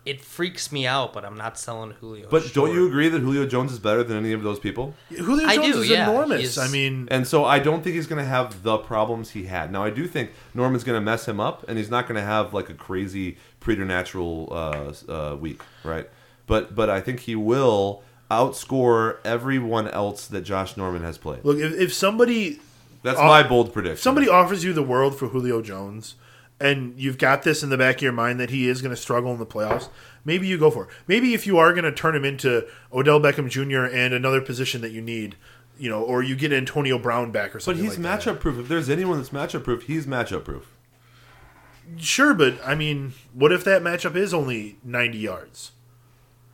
it freaks me out, but I'm not selling Julio. But short. don't you agree that Julio Jones is better than any of those people? Julio I Jones do, is yeah. enormous. He's- I mean, And so I don't think he's going to have the problems he had. Now I do think Norman's going to mess him up, and he's not going to have like a crazy preternatural uh, uh, week, right? But but I think he will outscore everyone else that Josh Norman has played. look, if, if somebody That's Uh, my bold prediction. if somebody offers you the world for Julio Jones, and you've got this in the back of your mind that he is going to struggle in the playoffs, maybe you go for it. Maybe if you are going to turn him into Odell Beckham Jr. and another position that you need, you know, or you get Antonio Brown back or something. but he's like matchup proof. If there's anyone that's matchup proof, he's matchup proof. Sure, but I mean, what if that matchup is only ninety yards?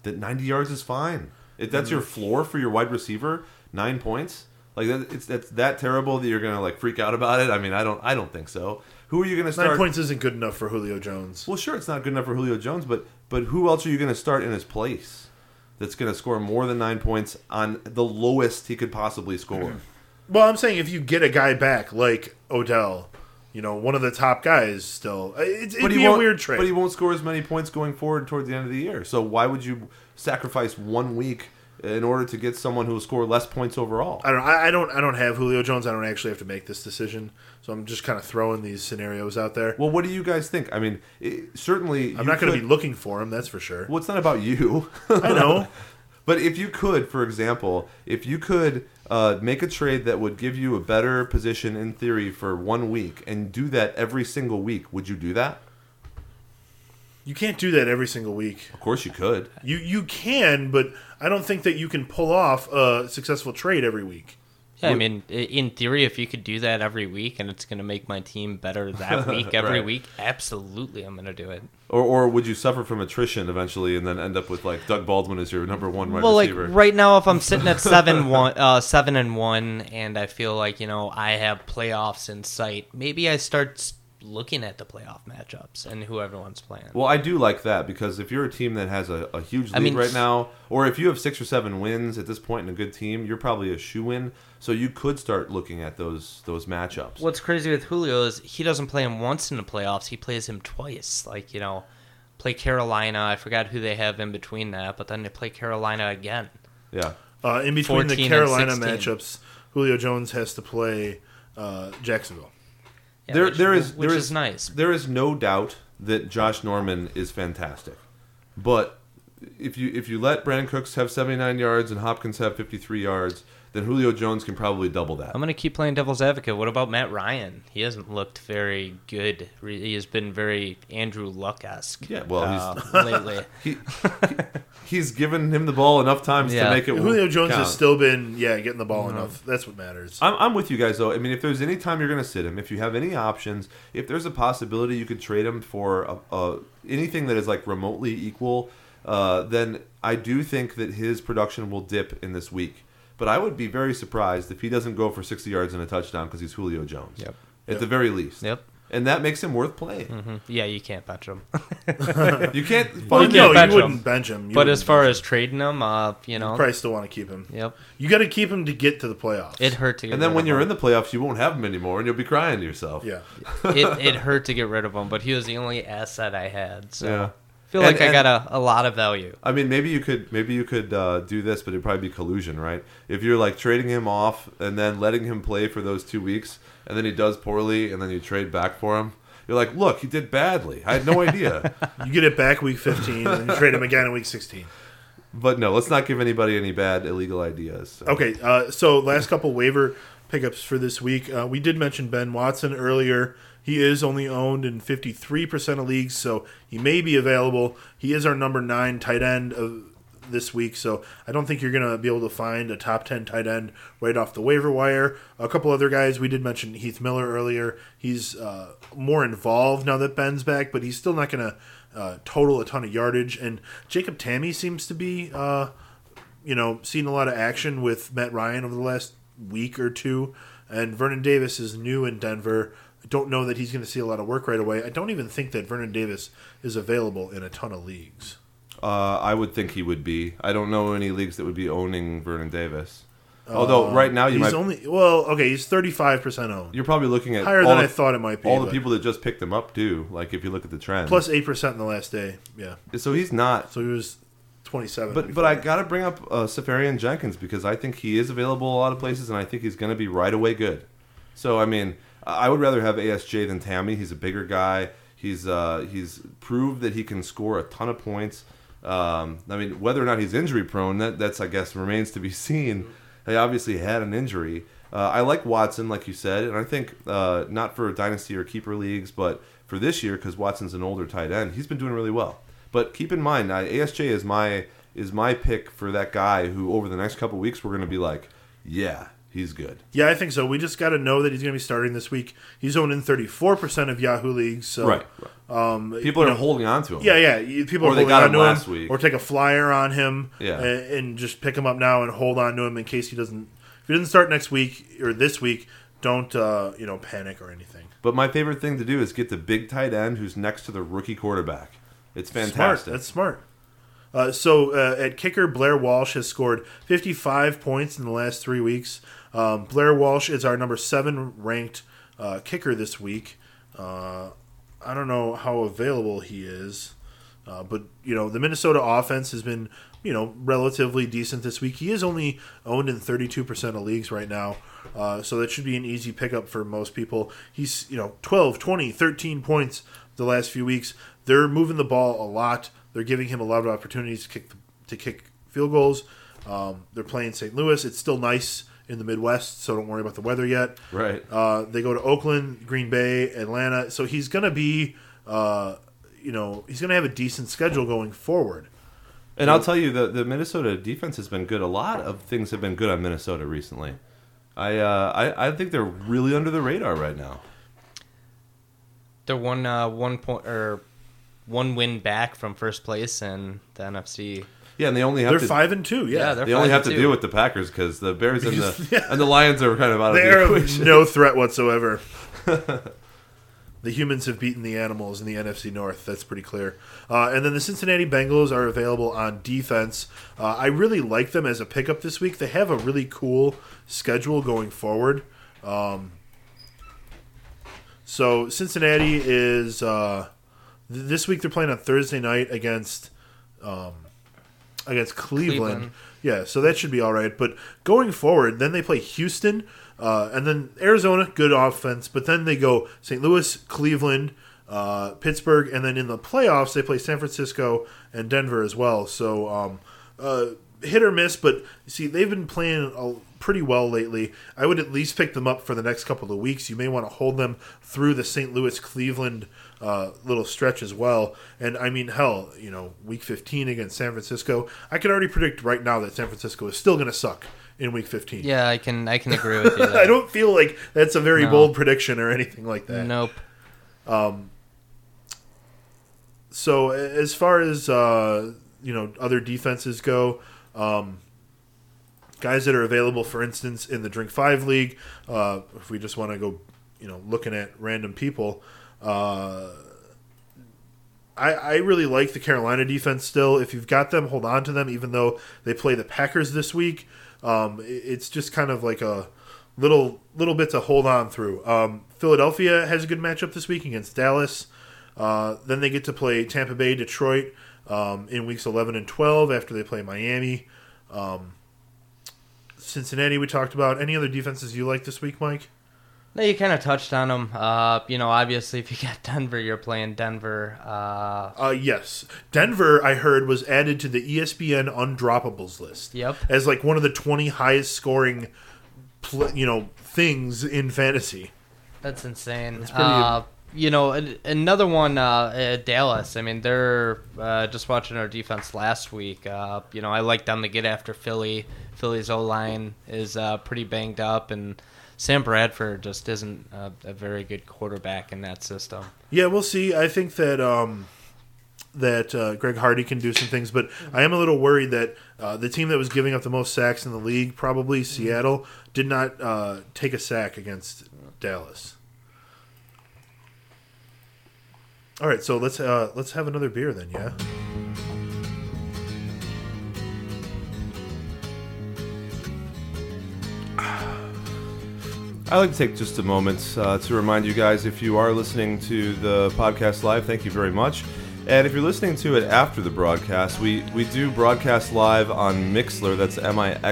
That 90 yards is fine. If that's mm-hmm. your floor for your wide receiver, nine points. Like that, it's that's that terrible that you're gonna like freak out about it. I mean, I don't, I don't think so. Who are you gonna start? Nine points isn't good enough for Julio Jones. Well, sure, it's not good enough for Julio Jones, but but who else are you going to start in his place that's going to score more than nine points on the lowest he could possibly score? Well, I'm saying if you get a guy back like Odell, you know, one of the top guys still, uh, it, it'd be a weird trade. But he won't score as many points going forward toward the end of the year. So why would you sacrifice one week in order to get someone who will score less points overall? I don't. I, don't. I don't have Julio Jones. I don't actually have to make this decision. So I'm just kind of throwing these scenarios out there. Well, what do you guys think? I mean, it, certainly I'm not going to be looking for him. That's for sure. Well, it's not about you. I know. But if you could, for example, if you could uh, make a trade that would give you a better position in theory for one week and do that every single week, would you do that? You can't do that every single week. Of course you could. You you can, but I don't think that you can pull off a successful trade every week. Yeah, I mean, in theory, if you could do that every week and it's going to make my team better that week, every Right. week, absolutely, I'm going to do it. Or, or would you suffer from attrition eventually and then end up with like Doug Baldwin as your number one wide well, like right now, if I'm sitting at seven one, uh, seven and one, and I feel like you know I have playoffs in sight, maybe I start s- looking at the playoff matchups and who everyone's playing. Well, I do like that because if you're a team that has a, a huge lead I mean, right now, or if you have six or seven wins at this point in a good team, you're probably a shoe in. So you could start looking at those those matchups. What's crazy with Julio is he doesn't play him once in the playoffs. He plays him twice. Like you know, play Carolina. I forgot who they have in between that, but then they play Carolina again. Yeah. Uh, in between the Carolina matchups, Julio Jones has to play uh, Jacksonville. Yeah, there, which, there is which there is nice. There is no doubt that Josh Norman is fantastic, but if you if you let Brandin Cooks have 79 yards and Hopkins have 53 yards, then Julio Jones can probably double that. I'm gonna keep playing devil's advocate. What about Matt Ryan? He hasn't looked very good. He has been very Andrew Luck esque. Yeah, well, uh, lately. He, he he's given him the ball enough times Yeah. to make it. Julio Jones count. has still been, yeah, getting the ball enough. That's what matters. I'm, I'm with you guys though. I mean, if there's any time you're going to sit him, if you have any options, if there's a possibility you could trade him for a, a, anything that is like remotely equal, uh, then I do think that his production will dip in this week. But I would be very surprised if he doesn't go for 60 yards and a touchdown because he's Julio Jones. Yep. At Yep. the very least. Yep. And that makes him worth playing. hmm Yeah, you can't bench him. You can't well, find you no, can't bench you wouldn't him. bench him. You but as far bench as trading him, uh, you know, you probably still want to keep him. yep, You got to keep him to get to the playoffs. it hurt to get. And then rid when of you're him. in the playoffs, you won't have him anymore, and you'll be crying to yourself. yeah. it, it hurt to get rid of him, but he was the only asset I had. So Yeah. I feel And- like I got a, a lot of value. I mean, maybe you could maybe you could uh, do this, but it'd probably be collusion, right? If you're like trading him off and then letting him play for those two weeks, and then he does poorly, and then you trade back for him, you're like, look, he did badly. I had no idea. You get it back week 15, and you trade him again in week 16. but no, let's not give anybody any bad illegal ideas. So. Okay, uh, so last couple waiver pickups for this week. Uh, we did mention Ben Watson earlier. He is only owned in 53% of leagues, so he may be available. He is our number nine tight end of this week, so I don't think you're going to be able to find a top 10 tight end right off the waiver wire. A couple other guys, we did mention Heath Miller earlier. He's uh, more involved now that Ben's back, but he's still not going to uh, total a ton of yardage. And Jacob Tamme seems to be. Uh, you know, seen a lot of action with Matt Ryan over the last week or two, and Vernon Davis is new in Denver. I don't know that he's going to see a lot of work right away. I don't even think that Vernon Davis is available in a ton of leagues. Uh, I would think he would be. I don't know any leagues that would be owning Vernon Davis. Although right now you he's might only well, okay, he's thirty five percent owned, you're probably looking at higher than the, I thought it might be. all the people that just picked him up too. Like if you look at the trend, plus eight percent in the last day. Yeah, so he's not so he was twenty seven. But but I got to bring up uh, Seferian-Jenkins because I think he is available a lot of places, and I think he's going to be right away good. So I mean, I would rather have ASJ than Tamme. He's a bigger guy. He's uh, he's proved that he can score a ton of points. Um, I mean, whether or not he's injury prone, that that's I guess remains to be seen. He obviously had an injury. Uh, I like Watson, like you said, and I think uh, not for dynasty or keeper leagues, but for this year because Watson's an older tight end, he's been doing really well. But keep in mind, uh, ASJ is my is my pick for that guy who over the next couple weeks we're going to be like, yeah, he's good. yeah, I think so. We just got to know that he's going to be starting this week. He's owned in thirty four percent of Yahoo leagues. So Right. um, People are know, holding on to him. Yeah, yeah. People Or are they holding got on him to last him, week. or take a flyer on him, Yeah. and, and just pick him up now and hold on to him in case he doesn't. If he doesn't start next week or this week, don't uh, you know panic or anything. But my favorite thing to do is get the big tight end who's next to the rookie quarterback. It's Smart. fantastic. That's smart. Uh, so uh, at kicker, Blair Walsh has scored 55 points in the last three weeks. Um, Blair Walsh is our number seven ranked uh, kicker this week. Uh, I don't know how available he is, uh, but you know the Minnesota offense has been you know relatively decent this week. He is only owned in 32 percent of leagues right now, uh, so that should be an easy pickup for most people. He's you know 12, 20, 13 points the last few weeks. They're moving the ball a lot. They're giving him a lot of opportunities to kick to kick field goals. Um, they're playing St. Louis. It's still nice in the Midwest, so don't worry about the weather yet. right. Uh, they go to Oakland, Green Bay, Atlanta. So he's going to be, uh, you know, he's going to have a decent schedule going forward. And I'll tell you, the the Minnesota defense has been good. A lot of things have been good on Minnesota recently. I uh, I, I think they're really under the radar right now. They're one uh, one point or one win back from first place in the NFC. Yeah, and they only have They're to five and two. Yeah, Yeah, they're they only five have and to two. deal with the Packers because the Bears and the yeah. and the Lions are kind of out of they're the of equation. no threat whatsoever. the humans have beaten the animals in the NFC North. That's pretty clear. Uh, and then the Cincinnati Bengals are available on defense. Uh, I really like them as a pickup this week. They have a really cool schedule going forward. Um, so Cincinnati is uh, th- this week. They're playing on Thursday night against um, against Cleveland. Cleveland. Yeah, so that should be all right. But going forward, then they play Houston, uh, and then Arizona, good offense. But then they go St. Louis, Cleveland, uh, Pittsburgh, and then in the playoffs they play San Francisco and Denver as well. So um, uh, hit or miss, but see they've been playing a, pretty well lately. I would at least pick them up for the next couple of weeks. You may want to hold them through the St. Louis Cleveland uh, little stretch as well. And I mean, hell, you know, week 15 against San Francisco, I can already predict right now that San Francisco is still going to suck in week 15. Yeah, I can I can agree with you. I don't feel like that's a very No. bold prediction or anything like that. Nope. So as far as uh, you know, other defenses go, um, guys that are available, for instance, in the Drink Five League, uh, if we just want to go, you know, looking at random people, uh, I, I really like the Carolina defense still. If you've got them, hold on to them, even though they play the Packers this week. Um, it- it's just kind of like a little little bit to hold on through. Um, Philadelphia has a good matchup this week against Dallas. Uh, then they get to play Tampa Bay, Detroit um, in weeks 11 and 12 after they play Miami. Um, Cincinnati, we talked about. Any other defenses you like this week, Mike? No, you kind of touched on them. Uh, you know, obviously, if you got Denver, you're playing Denver. Uh, Uh, yes. Denver, I heard, was added to the ESPN undroppables list. Yep. As like one of the 20 highest scoring, pl- you know, things in fantasy. that's insane. That's pretty- uh, you know, another one, uh, uh, Dallas. I mean, they're uh, just watching our defense last week. Uh, you know, I like them to get after Philly. Philly's O line is uh, pretty banged up, and Sam Bradford just isn't a, a very good quarterback in that system. Yeah, we'll see. I think that um, that uh, Greg Hardy can do some things, but I am a little worried that uh, the team that was giving up the most sacks in the league, probably Seattle, did not uh, take a sack against Dallas. All right, so let's uh, let's have another beer then, yeah. I'd like to take just a moment uh, to remind you guys if you are listening to the podcast live, thank you very much. And if you're listening to it after the broadcast, we, we do broadcast live on Mixlr. That's M-I-X-L-R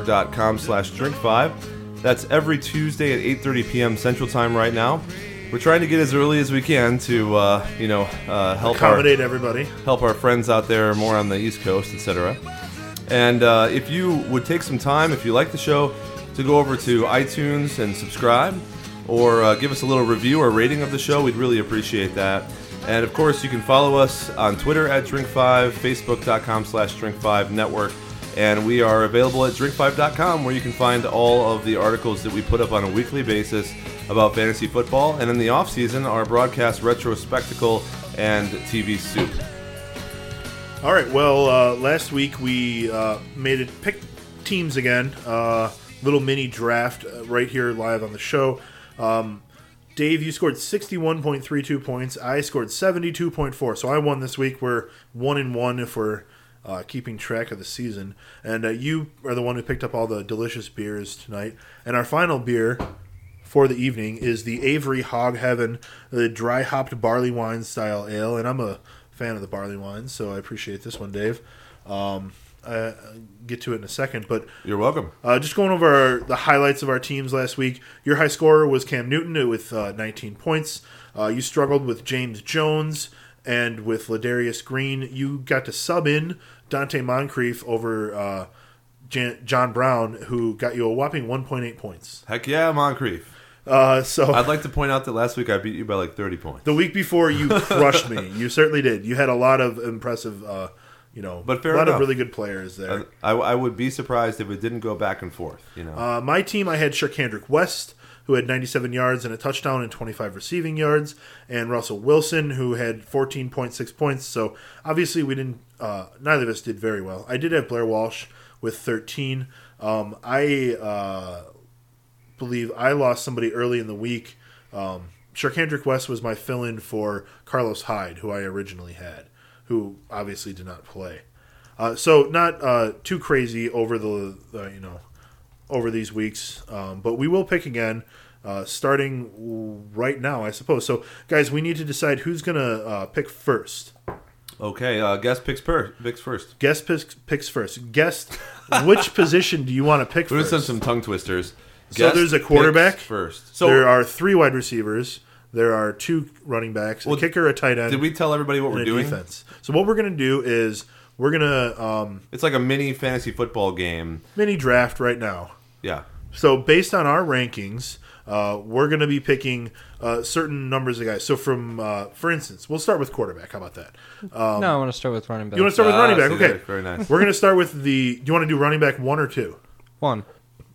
dot com slash drink five. That's every Tuesday at 8.30 p.m. Central Time right now. We're trying to get as early as we can to, uh, you know, uh, help our Accommodate everybody. help our friends out there more on the East Coast, etc. And uh, if you would take some time, if you like the show, to go over to iTunes and subscribe, or uh, give us a little review or rating of the show, we'd really appreciate that. And of course, you can follow us on Twitter at Drink5, Facebook.com slash Drink5 Network, and we are available at Drink5.com where you can find all of the articles that we put up on a weekly basis about fantasy football, and in the off season, our broadcast retro spectacle and TV soup. All right. Well, uh, last week we uh, made it pick teams again. Uh, little mini draft uh, right here live on the show. Um, Dave, you scored sixty-one point three two points. I scored seventy-two point four. So I won this week. We're one in one if we're uh, keeping track of the season. And uh, you are the one who picked up all the delicious beers tonight. And our final beer for the evening is the Avery Hog Heaven, the dry hopped barley wine style ale, and I'm a fan of the barley wine, so I appreciate this one, Dave. Um, I'll get to it in a second, but You're welcome. uh, just going over our, the highlights of our teams last week. Your high scorer was Cam Newton with uh, 19 points. Uh, you struggled with James Jones and with Ladarius Green. You got to sub in Donte Moncrief over uh, Jan- John Brown, who got you a whopping 1.8 points. Heck yeah, Moncrief. Uh, so I'd like to point out that last week I beat you by like 30 points. the week before, you crushed me. You certainly did. You had a lot of impressive, uh, you know, But fair a lot enough. of really good players there. I, I would be surprised if it didn't go back and forth. You know, Uh, my team, I had Charcandrick West, who had 97 yards and a touchdown and 25 receiving yards, and Russell Wilson, who had 14.6 points. So obviously, we didn't. Uh, neither of us did very well. I did have Blair Walsh with 13. Um, I uh, believe I lost somebody early in the week. Um, Charcandrick West was my fill-in for Carlos Hyde, who I originally had, who obviously did not play. Uh, so not uh, too crazy over the uh, you know over these weeks, um, but we will pick again. Uh, starting right now, I suppose. So, guys, we need to decide who's gonna uh, pick first. Okay, uh, guest picks per picks first. Guest picks, picks first. Guest, which position do you want to pick We're gonna first? send some tongue twisters. So there's a quarterback. first. So there are three wide receivers. There are two running backs, Well, a kicker, a tight end, did we tell everybody what and we're a doing? defense. So what we're gonna do is we're gonna um, It's like a mini fantasy football game. mini draft right now. Yeah. So based on our rankings, uh, we're going to be picking uh, certain numbers of guys. So from, uh, for instance, we'll start with quarterback. How about that? no, I want to start with running back. You want to start with Ah, running back? Okay, there. Very nice. We're going to start with the. Do you want to do running back one or two? One.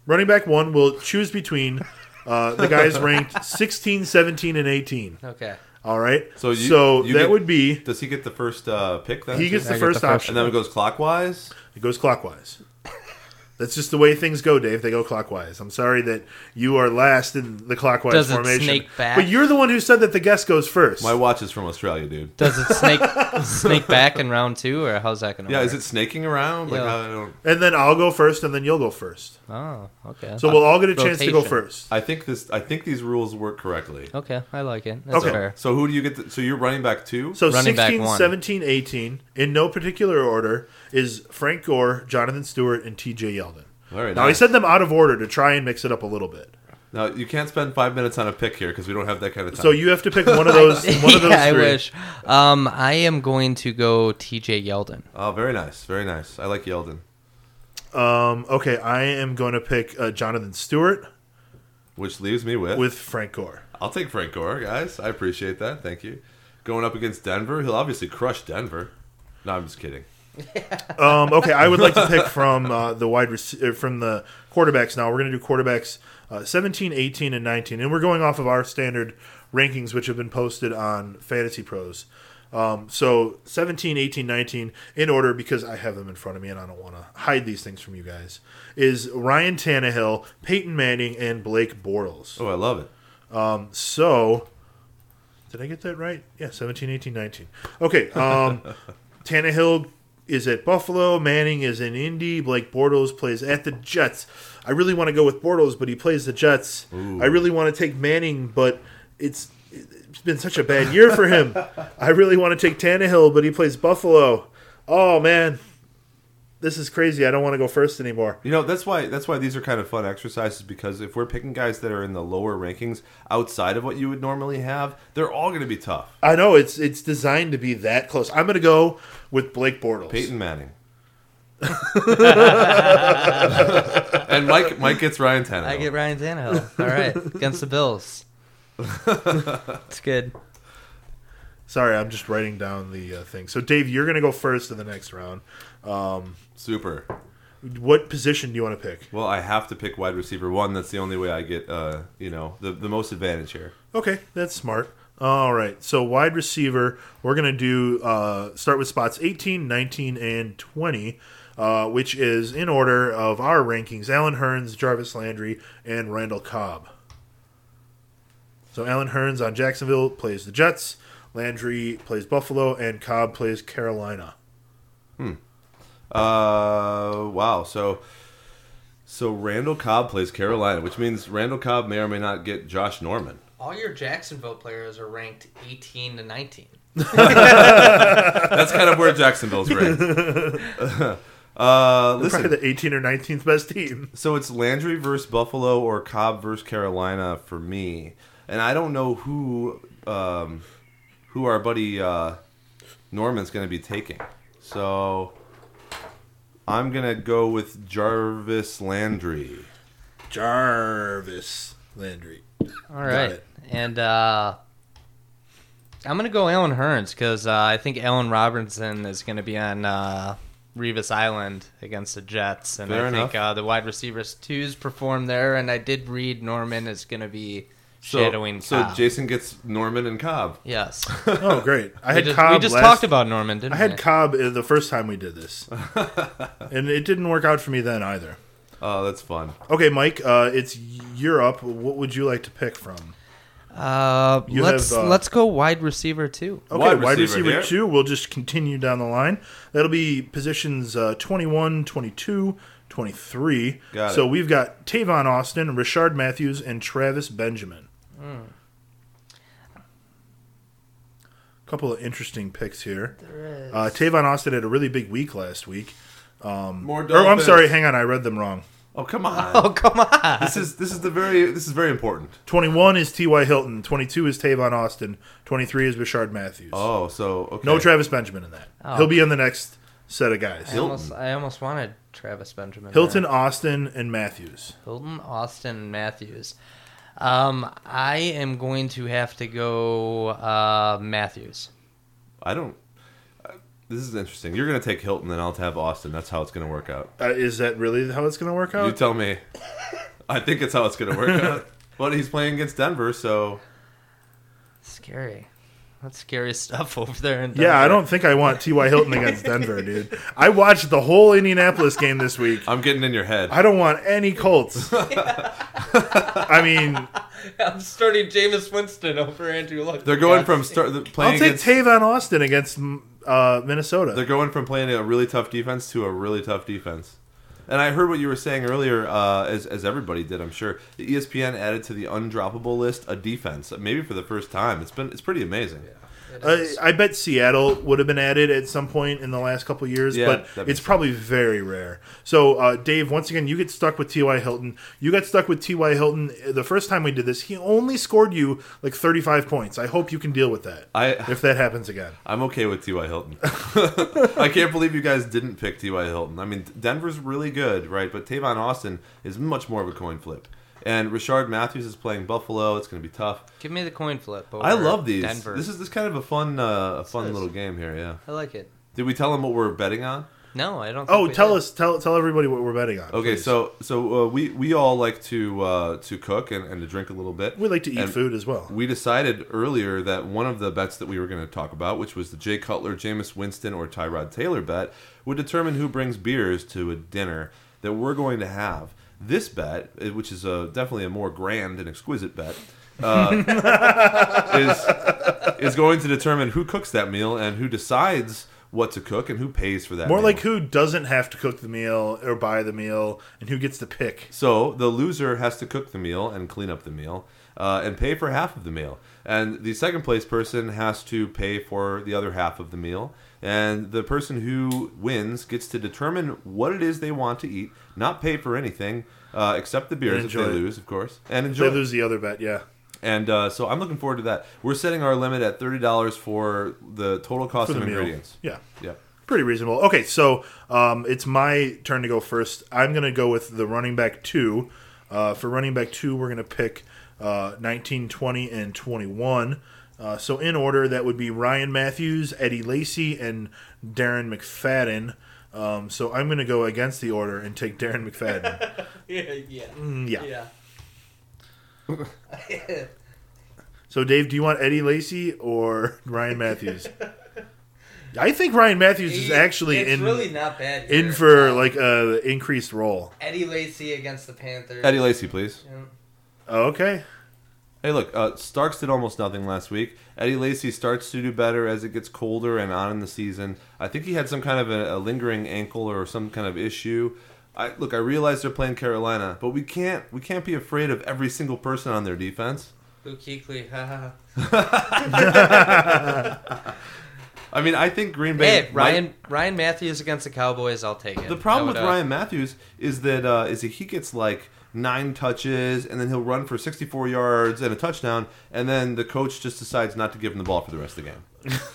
Running back one, we'll choose between uh, the guys ranked 16, 17, and 18. Okay. All right. So So, you- you that get- would be Does he get the first uh, pick then? he gets I the get first the first option. and then it goes clockwise. It goes clockwise. That's just the way things go, Dave. They go clockwise. I'm sorry that you are last in the clockwise Does it formation. snake back? But you're the one who said that the guest goes first. My watch is from Australia, dude. Does it snake snake back in round two, or how's that gonna Yeah, work? is it snaking around? Like Yeah. I don't. and then I'll go first, and then you'll go first. Oh, okay. So we'll all get a chance to go Rotation. first. I think this. I think these rules work correctly. Okay, I like it. That's Okay. fair. So who do you get? The, so you're running back two. So Running back 16, one. 17, 18, in no particular order, is Frank Gore, Jonathan Stewart, and T.J. Yeldon. All right. Now, I nice. said them out of order to try and mix it up a little bit. Now you can't spend five minutes on a pick here because we don't have that kind of time. So you have to pick one of those. one of those yeah, I three. wish. Um, I am going to go T.J. Yeldon. oh, very nice, very nice. I like Yeldon, Um, okay, I am going to pick uh, Jonathan Stewart which leaves me with. with Frank Gore. I'll take Frank Gore, guys. I appreciate that. Thank you. Going up against Denver, he'll obviously crush Denver. No, I'm just kidding. Um, okay, I would like to pick from uh, the wide rec- uh, from the quarterbacks now. We're going to do quarterbacks uh, 17, 18, and 19. And we're going off of our standard rankings, which have been posted on Fantasy Pros. Um, so 17, 18, 19, in order, because I have them in front of me and I don't want to hide these things from you guys, is Ryan Tannehill, Peyton Manning, and Blake Bortles. Oh, I love it. So, did I get that right? Yeah, 17, 18, 19. Okay, um, Tannehill is at Buffalo. Manning is in Indy. Blake Bortles plays at the Jets. I really want to go with Bortles, but he plays the Jets. I really want to take Manning, but it's it's been such a bad year for him. I really want to take Tannehill, but he plays Buffalo. Oh man, this is crazy. I don't want to go first anymore. You know that's why that's why these are kind of fun exercises because if we're picking guys that are in the lower rankings outside of what you would normally have, they're all going to be tough. I know it's it's designed to be that close. I'm going to go with Blake Bortles. Peyton Manning. and Mike Mike gets Ryan Tannehill. I get Ryan Tannehill. All right, against the Bills. It's good. Sorry, I'm just writing down the uh, thing. So, Dave, you're going to go first in the next round. Super. What position do you want to pick? Well, I have to pick wide receiver one. That's the only way I get, uh, you know, the, the most advantage here. Okay, that's smart. All right, so wide receiver, we're going to do uh, start with spots 18, 19, and 20, uh, which is in order of our rankings Allen Hurns, Jarvis Landry, and Randall Cobb. So, Allen Hurns on Jacksonville plays the Jets, Landry plays Buffalo, and Cobb plays Carolina. Hmm. Uh, wow. So, so Randall Cobb plays Carolina, which means Randall Cobb may or may not get Josh Norman. All your Jacksonville players are ranked 18 to 19. That's kind of where Jacksonville's ranked. uh, listen, Probably the 18 or 19th best team. So it's Landry versus Buffalo or Cobb versus Carolina for me, and I don't know who um, who our buddy uh, Norman's going to be taking. So I'm gonna go with Jarvis Landry. Jarvis Landry. All right. it. And uh, I'm going to go Allen Hurns because uh, I think Allen Robinson is going to be on uh, Revis Island against the Jets. And Fair I think uh, the wide receivers twos perform there. And I did read Norman is going to be So, shadowing so Cobb. Jason gets Norman and Cobb. Yes. Oh, great. I we had just, Cobb we just last- talked about Norman, didn't I had we? Cobb uh, the first time we did this, and it didn't work out for me then either. Oh, that's fun. Okay, Mike, uh, it's you're up. What would you like to pick from? Uh, You let's have, uh, let's go wide receiver too. Okay, Wide wide, receiver receiver, here. two. We'll just continue down the line. That'll be positions uh, 21, 22, 23. Got so it. we've got Tavon Austin, Rishard Matthews, and Travis Benjamin. A couple of interesting picks here. Uh, Tavon Austin had a really big week last week. More Or, I'm Dolphins. sorry, hang on, I read them wrong. Oh come on. Oh come on! This is this is the very this is very important. 21 is T.Y. Hilton, 22 is Tavon Austin, 23 is Rishard Matthews. Oh, so okay. No Travis Benjamin in that. Oh. He'll be in the next set of guys. I almost, I almost wanted Travis Benjamin. Hilton, there. Austin, and Matthews. Hilton, Austin, and Matthews. Um, I am going to have to go uh, Matthews. I don't. This is interesting. You're gonna take Hilton, and I'll have Austin. That's how it's gonna work out. Uh, is that really how it's going to work out? You tell me. I think it's how it's gonna work out. But he's playing against Denver, so Scary. That's scary stuff over there in yeah, I don't think I want T.Y. Hilton against Denver, dude. I watched the whole Indianapolis game this week. I'm getting in your head. I don't want any Colts. I mean, I'm starting Jameis Winston over Andrew Luck. They're going from start the- I'll take against. Tavon Austin against uh, Minnesota. They're going from playing a really tough defense to a really tough defense. And I heard what you were saying earlier, uh, as, as everybody did, I'm sure. The ESPN added to the undroppable list a defense, maybe for the first time. It's been it's pretty amazing. Uh, I bet Seattle would have been added at some point in the last couple years, Yeah, but makes it's probably very rare. So, uh, Dave, once again, you get stuck with T.Y. Hilton. You got stuck with T.Y. Hilton the first time we did this. He only scored you like 35 points. I hope you can deal with that I if that happens again. I'm okay with T.Y. Hilton. I can't believe you guys didn't pick T.Y. Hilton. I mean, Denver's really good, right? But Tavon Austin is much more of a coin flip. And Rishard Matthews is playing Buffalo. It's going to be tough. Give me the coin flip. Over I love these. Denver. This is this kind of a fun, uh, a fun is. little game here. Yeah. I like it. Did we tell them what we're betting on? No, I don't. Think Oh, we tell did. us, tell tell everybody what we're betting on. Okay, please. so so uh, we we all like to uh, to cook and, and to drink a little bit. we like to eat And food as well. We decided earlier that one of the bets that we were going to talk about, which was the Jay Cutler, Jameis Winston, or Tyrod Taylor bet, would determine who brings beers to a dinner that we're going to have. This bet, eh, which is a, definitely a more grand and exquisite bet, uh, is is going to determine who cooks that meal and who decides what to cook and who pays for that. More meal. like who doesn't have to cook the meal or buy the meal, and who gets to pick. So the loser has to cook the meal and clean up the meal uh, and pay for half of the meal. And the second place person has to pay for the other half of the meal. And the person who wins gets to determine what it is they want to eat, not pay for anything uh, except the beers if they it. lose, of course, and enjoy. they lose the other bet, yeah. And uh, so I'm looking forward to that. We're setting our limit at thirty dollars for the total cost For of the meal. ingredients. Yeah. Yeah. Pretty reasonable. Okay, so um, it's my turn to go first. I'm going to go with the running back two. Uh, for running back two, we're going to pick uh, 19, 20, and 21. Uh, so in order, that would be Ryan Mathews, Eddie Lacy, and Darren McFadden. Um, so I'm going to go against the order and take Darren McFadden. Yeah, yeah, Mm, yeah. yeah. So Dave, do you want Eddie Lacy or Ryan Mathews? I think Ryan Mathews is actually it's in really not bad. in for Um, like a increased role. Eddie Lacy against the Panthers. Eddie Lacy, please. Yeah. Oh, okay. Hey, look, uh, Starks did almost nothing last week. Eddie Lacy starts to do better as it gets colder and on in the season. I think he had some kind of a, a lingering ankle or some kind of issue. I, look, I realize they're playing Carolina, but we can't we can't be afraid of every single person on their defense. Luke Kuechly, haha. I mean, I think Green Bay. Hey, Ryan Ryan Mathews against the Cowboys, I'll take it. The problem with Ryan Mathews is that uh, is that he gets like nine touches and then he'll run for 64 yards and a touchdown, and then the coach just decides not to give him the ball for the rest of the game.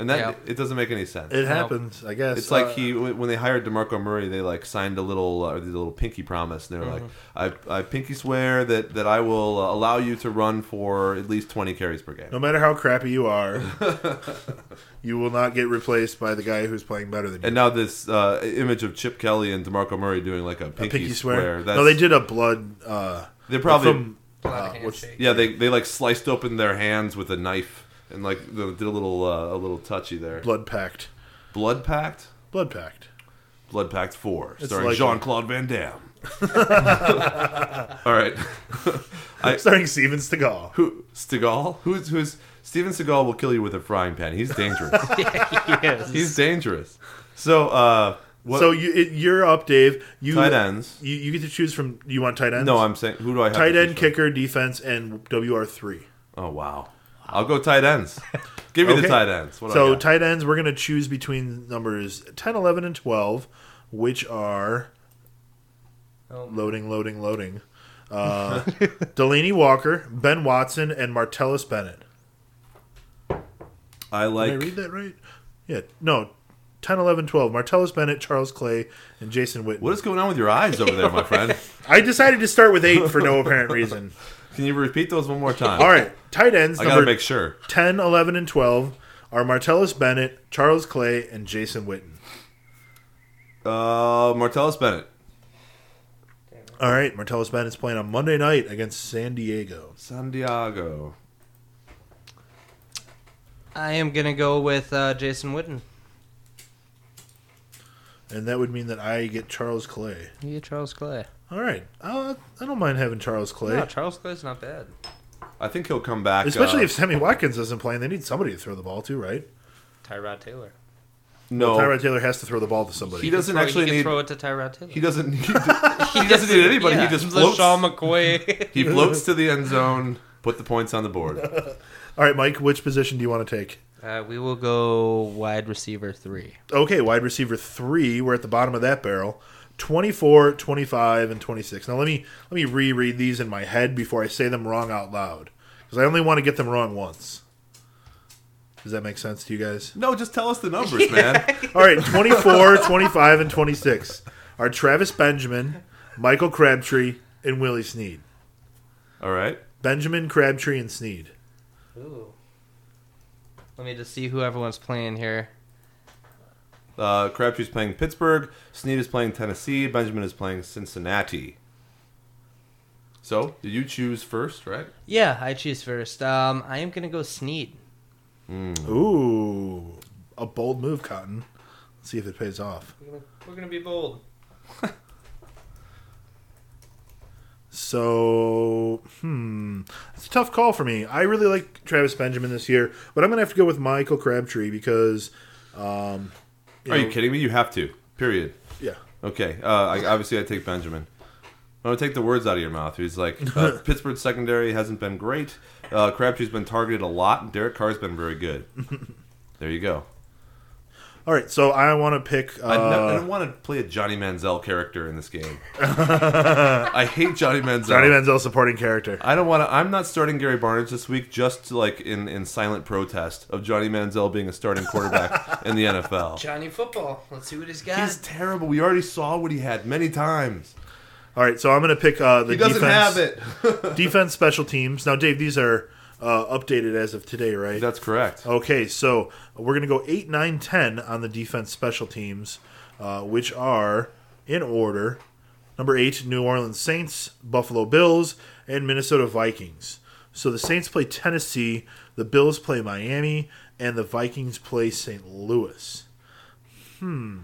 and that Yeah. it doesn't make any sense. It happens, I guess. It's like Uh, he when they hired DeMarco Murray, they like signed a little uh, the little pinky promise, and they were like, Mm-hmm. "I, I pinky swear that that I will uh, allow you to run for at least twenty carries per game." no matter how crappy you are, you will not get replaced by the guy who's playing better than you. And now this uh, image of Chip Kelly and DeMarco Murray doing like a A pinky, pinky swear. swear. That's, No, they did a blood. Uh, They probably from, Blood uh, what's- handshake. yeah they they like sliced open their hands with a knife and like they did a little uh, a little touchy there. blood pact. Blood pact. Blood pact. Blood Pact 4, It's starring likely. Jean Claude Van Damme. All right. I, Starring Steven Seagal. who Seagal? Who's who's Steven Seagal will kill you with a frying pan. He's dangerous. yes. He's dangerous. So, uh, what So you, it, you're up, Dave. You tight ends? You, you get to choose from. You want tight ends? No, I'm saying who do I have? tight to end, from? kicker, defense, and WR three. Oh wow. I'll go tight ends. Give me Okay. the tight ends. What So tight ends, we're gonna choose between numbers 10, 11, and twelve, which are Oh. loading, loading, loading. Uh, Delanie Walker, Ben Watson, and Martellus Bennett. I like. Did I read that right? Yeah. No. 10, 11, 12. Martellus Bennett, Charles Clay, and Jason Witten. What is going on with your eyes over there, my friend? I decided to start with eight for no apparent reason. Can you repeat those one more time? All right. Tight ends, I gotta number make sure. 10, 11, and 12 are Martellus Bennett, Charles Clay, and Jason Witten. Uh, Martellus Bennett, All right. Martellus Bennett's playing on Monday night against San Diego. San Diego. I am gonna go with uh, Jason Witten. And that would mean that I get Charles Clay. You get Charles Clay. All right. Uh, I don't mind having Charles Clay. No, Charles Clay's not bad. I think he'll come back. Especially uh, if Sammy Watkins isn't playing. They need somebody to throw the ball to, right? Tyrod Taylor. no, Tyrod Taylor has to throw the ball to somebody. he doesn't Throw- actually he can need. throw it to Tyrod Taylor. He doesn't. Need, he doesn't need anybody. Yeah, he just he's floats. LeSean McCoy. He floats to the end zone. Put the points on the board. All right, Mike, which position do you want to take? Uh, we will go wide receiver three. Okay, wide receiver three. We're at the bottom of that barrel. 24, 25, and 26. Now let me let me reread these in my head before I say them wrong out loud. Because I only want to get them wrong once. Does that make sense to you guys? No, just tell us the numbers, man. All right, 24, 25, and 26 are Travis Benjamin, Michael Crabtree, and Willie Snead. All right. Benjamin, Crabtree, and Snead. Ooh. Let me just see who everyone's playing here. Uh, Crabtree's playing Pittsburgh. Snead is playing Tennessee. Benjamin is playing Cincinnati. So, did you choose first, right? Yeah, I choose first. Um, I am gonna go Snead. Ooh, a bold move, Cotton. Let's see if it pays off. We're gonna, we're gonna be bold. So, hmm, it's a tough call for me. I really like Travis Benjamin this year, but I'm gonna have to go with Michael Crabtree because, um, Are you kidding me? You have to. Period. Yeah. Okay. Uh, I, obviously, I take Benjamin. I'm gonna take the words out of your mouth. He's like uh, Pittsburgh's secondary hasn't been great. Uh, Crabtree's been targeted a lot, Derek Carr's been very good. there you go. All right, so I want to pick. Uh, I, ne- I don't want to play a Johnny Manziel character in this game. I hate Johnny Manziel. Johnny Manziel supporting character. I don't want to. I'm not starting Gary Barnidge this week, just to, like in in silent protest of Johnny Manziel being a starting quarterback in the NFL. Johnny Football. Let's see what he's got. He's terrible. We already saw what he had many times. All right, so I'm gonna pick uh, the He doesn't defense, have it. defense special teams. Now, Dave, these are uh, updated as of today, right? That's correct. Okay, so we're going to go 8, 9, 10 on the defense special teams, uh, which are in order number 8, New Orleans Saints, Buffalo Bills, and Minnesota Vikings. So the Saints play Tennessee, the Bills play Miami, and the Vikings play St. Louis. Hmm.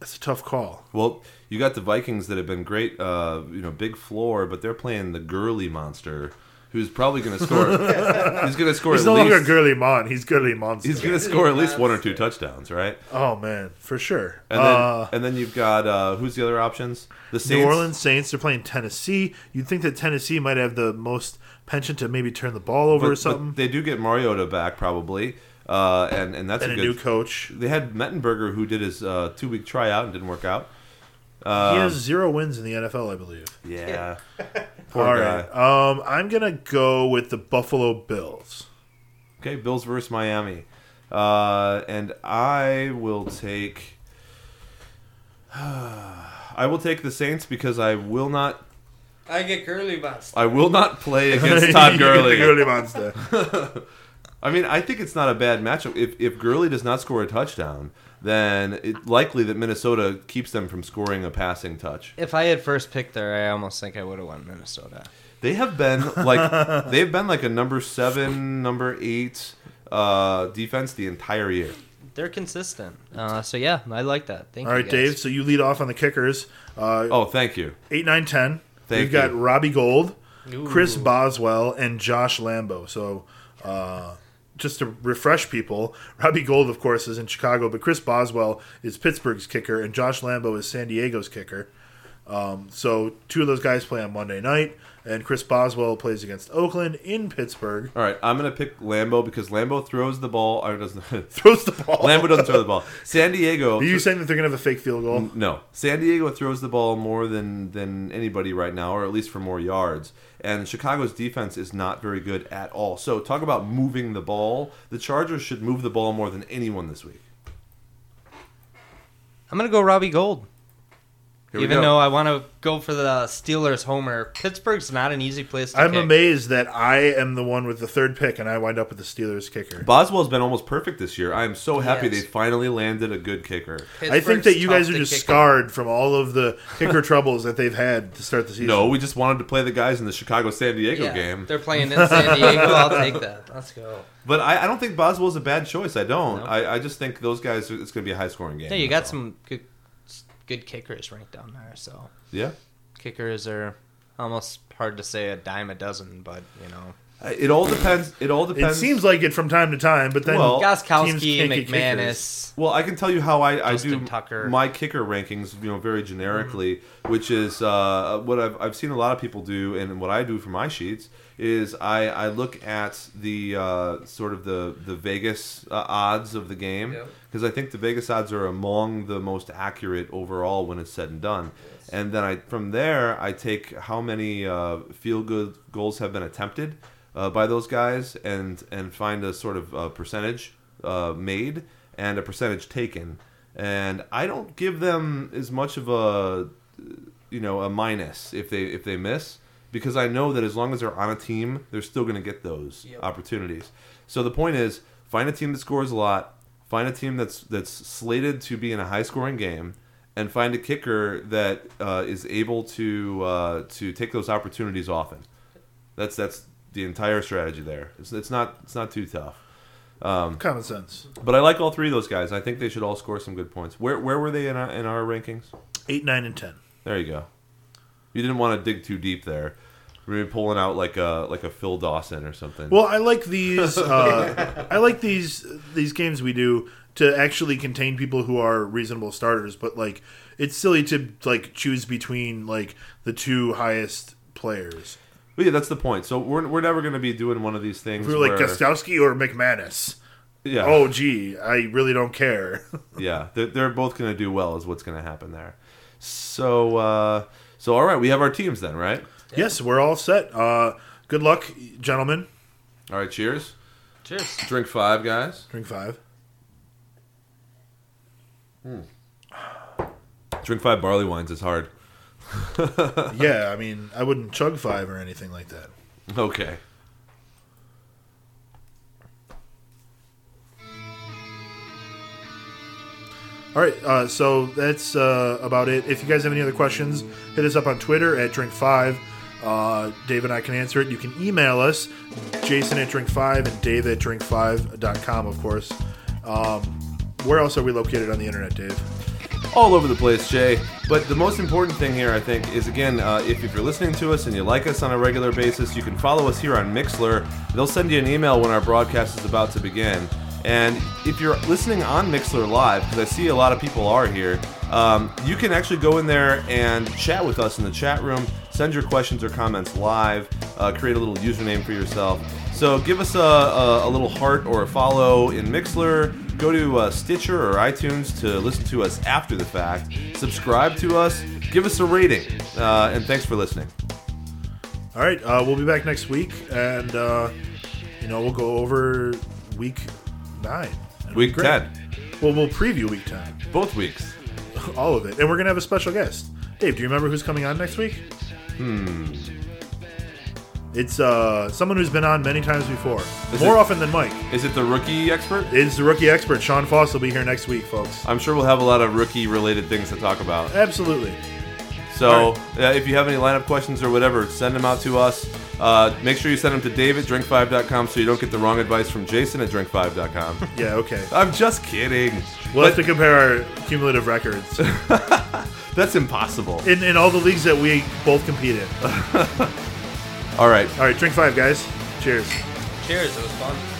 That's a tough call. Well, you got the Vikings that have been great, uh, you know, big floor, but they're playing the Gurley monster, who's probably going to score. he's going to score He's at no longer least. Gurley Mon. He's Gurley Monster. He's going to score at least one or two touchdowns, right? oh, man, for sure. And then, uh, and then you've got uh, who's the other options? The Saints. New Orleans Saints. They're playing Tennessee. You'd think that Tennessee might have the most penchant to maybe turn the ball over but, or something. but they do get Mariota back probably, uh, and and that's and a a good. new coach. They had Mettenberger who did his uh, two week tryout and didn't work out. He Um, has zero wins in the NFL, I believe. yeah, poor All guy. right. Um, I'm gonna go with the Buffalo Bills. Okay, Bills versus Miami, uh, and I will take. I will take the Saints because I will not. I get Gurley bust. I will not play against Todd You get the Gurley. Gurley monster. I mean, I think it's not a bad matchup. If if Gurley does not score a touchdown, then it's likely that Minnesota keeps them from scoring a passing touch. If I had first picked there, I almost think I would have won Minnesota. They have been like they've been like a number seven, number eight uh, defense the entire year. they're consistent. Uh, so yeah, I like that. Thank All you. right, guys. Dave. So you lead off on the kickers. Uh, Oh, thank you. eight, nine, ten. Thank We've got. Robbie Gould, Chris Boswell, and Josh Lambo. So, uh, just to refresh people, Robbie Gould, of course, is in Chicago, but Chris Boswell is Pittsburgh's kicker, and Josh Lambo is San Diego's kicker. Um, so, two of those guys play on Monday night, and Chris Boswell plays against Oakland in Pittsburgh. All right, I'm gonna pick Lambo because Lambo throws the ball. Or doesn't Throws the ball. Lambo doesn't throw the ball. San Diego. Are you saying that they're going to have a fake field goal? No, San Diego throws the ball more than than anybody right now, or at least for more yards. And Chicago's defense is not very good at all. So talk about moving the ball. The Chargers should move the ball more than anyone this week. I'm gonna go Robbie Gould. Here Even though I want to go for the Steelers homer, Pittsburgh's not an easy place to I'm kick. amazed that I am the one with the third pick, and I wind up with the Steelers kicker. Boswell's been almost perfect this year. I am so happy Yes. they finally landed a good kicker. I think that you guys are just kick scarred from all of the kicker troubles that they've had to start the season. No, we just wanted to play the guys in the Chicago San Diego Yeah, game. They're playing in San Diego. I'll take that. Let's go. But I, I don't think Boswell's a bad choice. I don't. No. I, I just think those guys. It's going to be a high scoring game. Yeah, you That's got all. some good, good kickers ranked down there. So Yeah. kickers are almost hard to say a dime a dozen, but you know, Uh, It all depends. It all depends. It seems like it from time to time, but then Well, teams Gostkowski, can't get McManus. Well, I can tell you how I, I do Tucker. my kicker rankings, you know, very generically, which is uh, what I've, I've seen a lot of people do, and what I do for my sheets is I, I look at the uh, sort of the the Vegas uh, odds of the game Yep. because I think the Vegas odds are among the most accurate overall when it's said and done. And then I from there I take how many uh, field good goals have been attempted uh, by those guys and and find a sort of uh, percentage uh, made and a percentage taken. And I don't give them as much of a you know a minus if they if they miss because I know that as long as they're on a team, they're still going to get those Yep. opportunities. So the point is, find a team that scores a lot, find a team that's that's slated to be in a high scoring game, and find a kicker that uh, is able to uh, to take those opportunities often. That's that's the entire strategy there. It's, it's not it's not too tough. Um, common sense. but I like all three of those guys. I think they should all score some good points. Where where were they in our, in our rankings? Eight, nine, and ten. There you go. You didn't want to dig too deep there. Maybe pulling out like a like a Phil Dawson or something. Well, I like these. Uh, I like these these games we do to actually contain people who are reasonable starters. But like, it's silly to like choose between like the two highest players. But yeah, that's the point. So we're, we're never going to be doing one of these things. If we were like where- Gostkowski or McManus. yeah, Oh, gee, I really don't care. yeah, they're, they're both going to do well. Is what's going to happen there. So uh, so all right, we have our teams then, right? yes, we're all set. Uh, good luck, gentlemen. All right, cheers. Cheers. Drink five, guys. Drink five. Drink five barley wines is hard. yeah, I mean, I wouldn't chug five or anything like that. Okay. All right, uh, so that's uh, about it. If you guys have any other questions, hit us up on Twitter at Drink5. Uh, Dave and I can answer it. You can email us, Jason at Drink5 and Dave at Drink5.com, of course. Um, where else are we located on the internet, Dave? all over the place, Jay. But the most important thing here, I think, is again, uh, if, if you're listening to us and you like us on a regular basis, you can follow us here on Mixlr. They'll send you an email when our broadcast is about to begin. And if you're listening on Mixlr Live, because I see a lot of people are here, um, you can actually go in there and chat with us in the chat room. Send your questions or comments live. Uh, create a little username for yourself. So give us a, a, a little heart or a follow in Mixlr. Go to uh, Stitcher or iTunes to listen to us after the fact. Subscribe to us. Give us a rating. Uh, and thanks for listening. All right, uh, we'll be back next week, and, uh, you know, we'll go over week nine. It'll Week great. 10. Well, we'll preview week 10. Both weeks. All of it. And we're going to have a special guest. Dave, do you remember who's coming on next week? Hmm. It's uh, someone who's been on many times before. Is More it- often than Mike. Is it the rookie expert? It's the rookie expert. Sean Foss will be here next week, folks. I'm sure we'll have a lot of rookie related things to talk about. Absolutely. So All right. uh, if you have any lineup questions or whatever, send them out to us. Uh, make sure you send them to Dave at drink5.com so you don't get the wrong advice from Jason at drink5.com. Yeah, okay. I'm just kidding. We'll have to compare our cumulative records That's impossible. in, in all the leagues that we both compete in. All right. All right, drink five, guys. Cheers. Cheers. It was fun.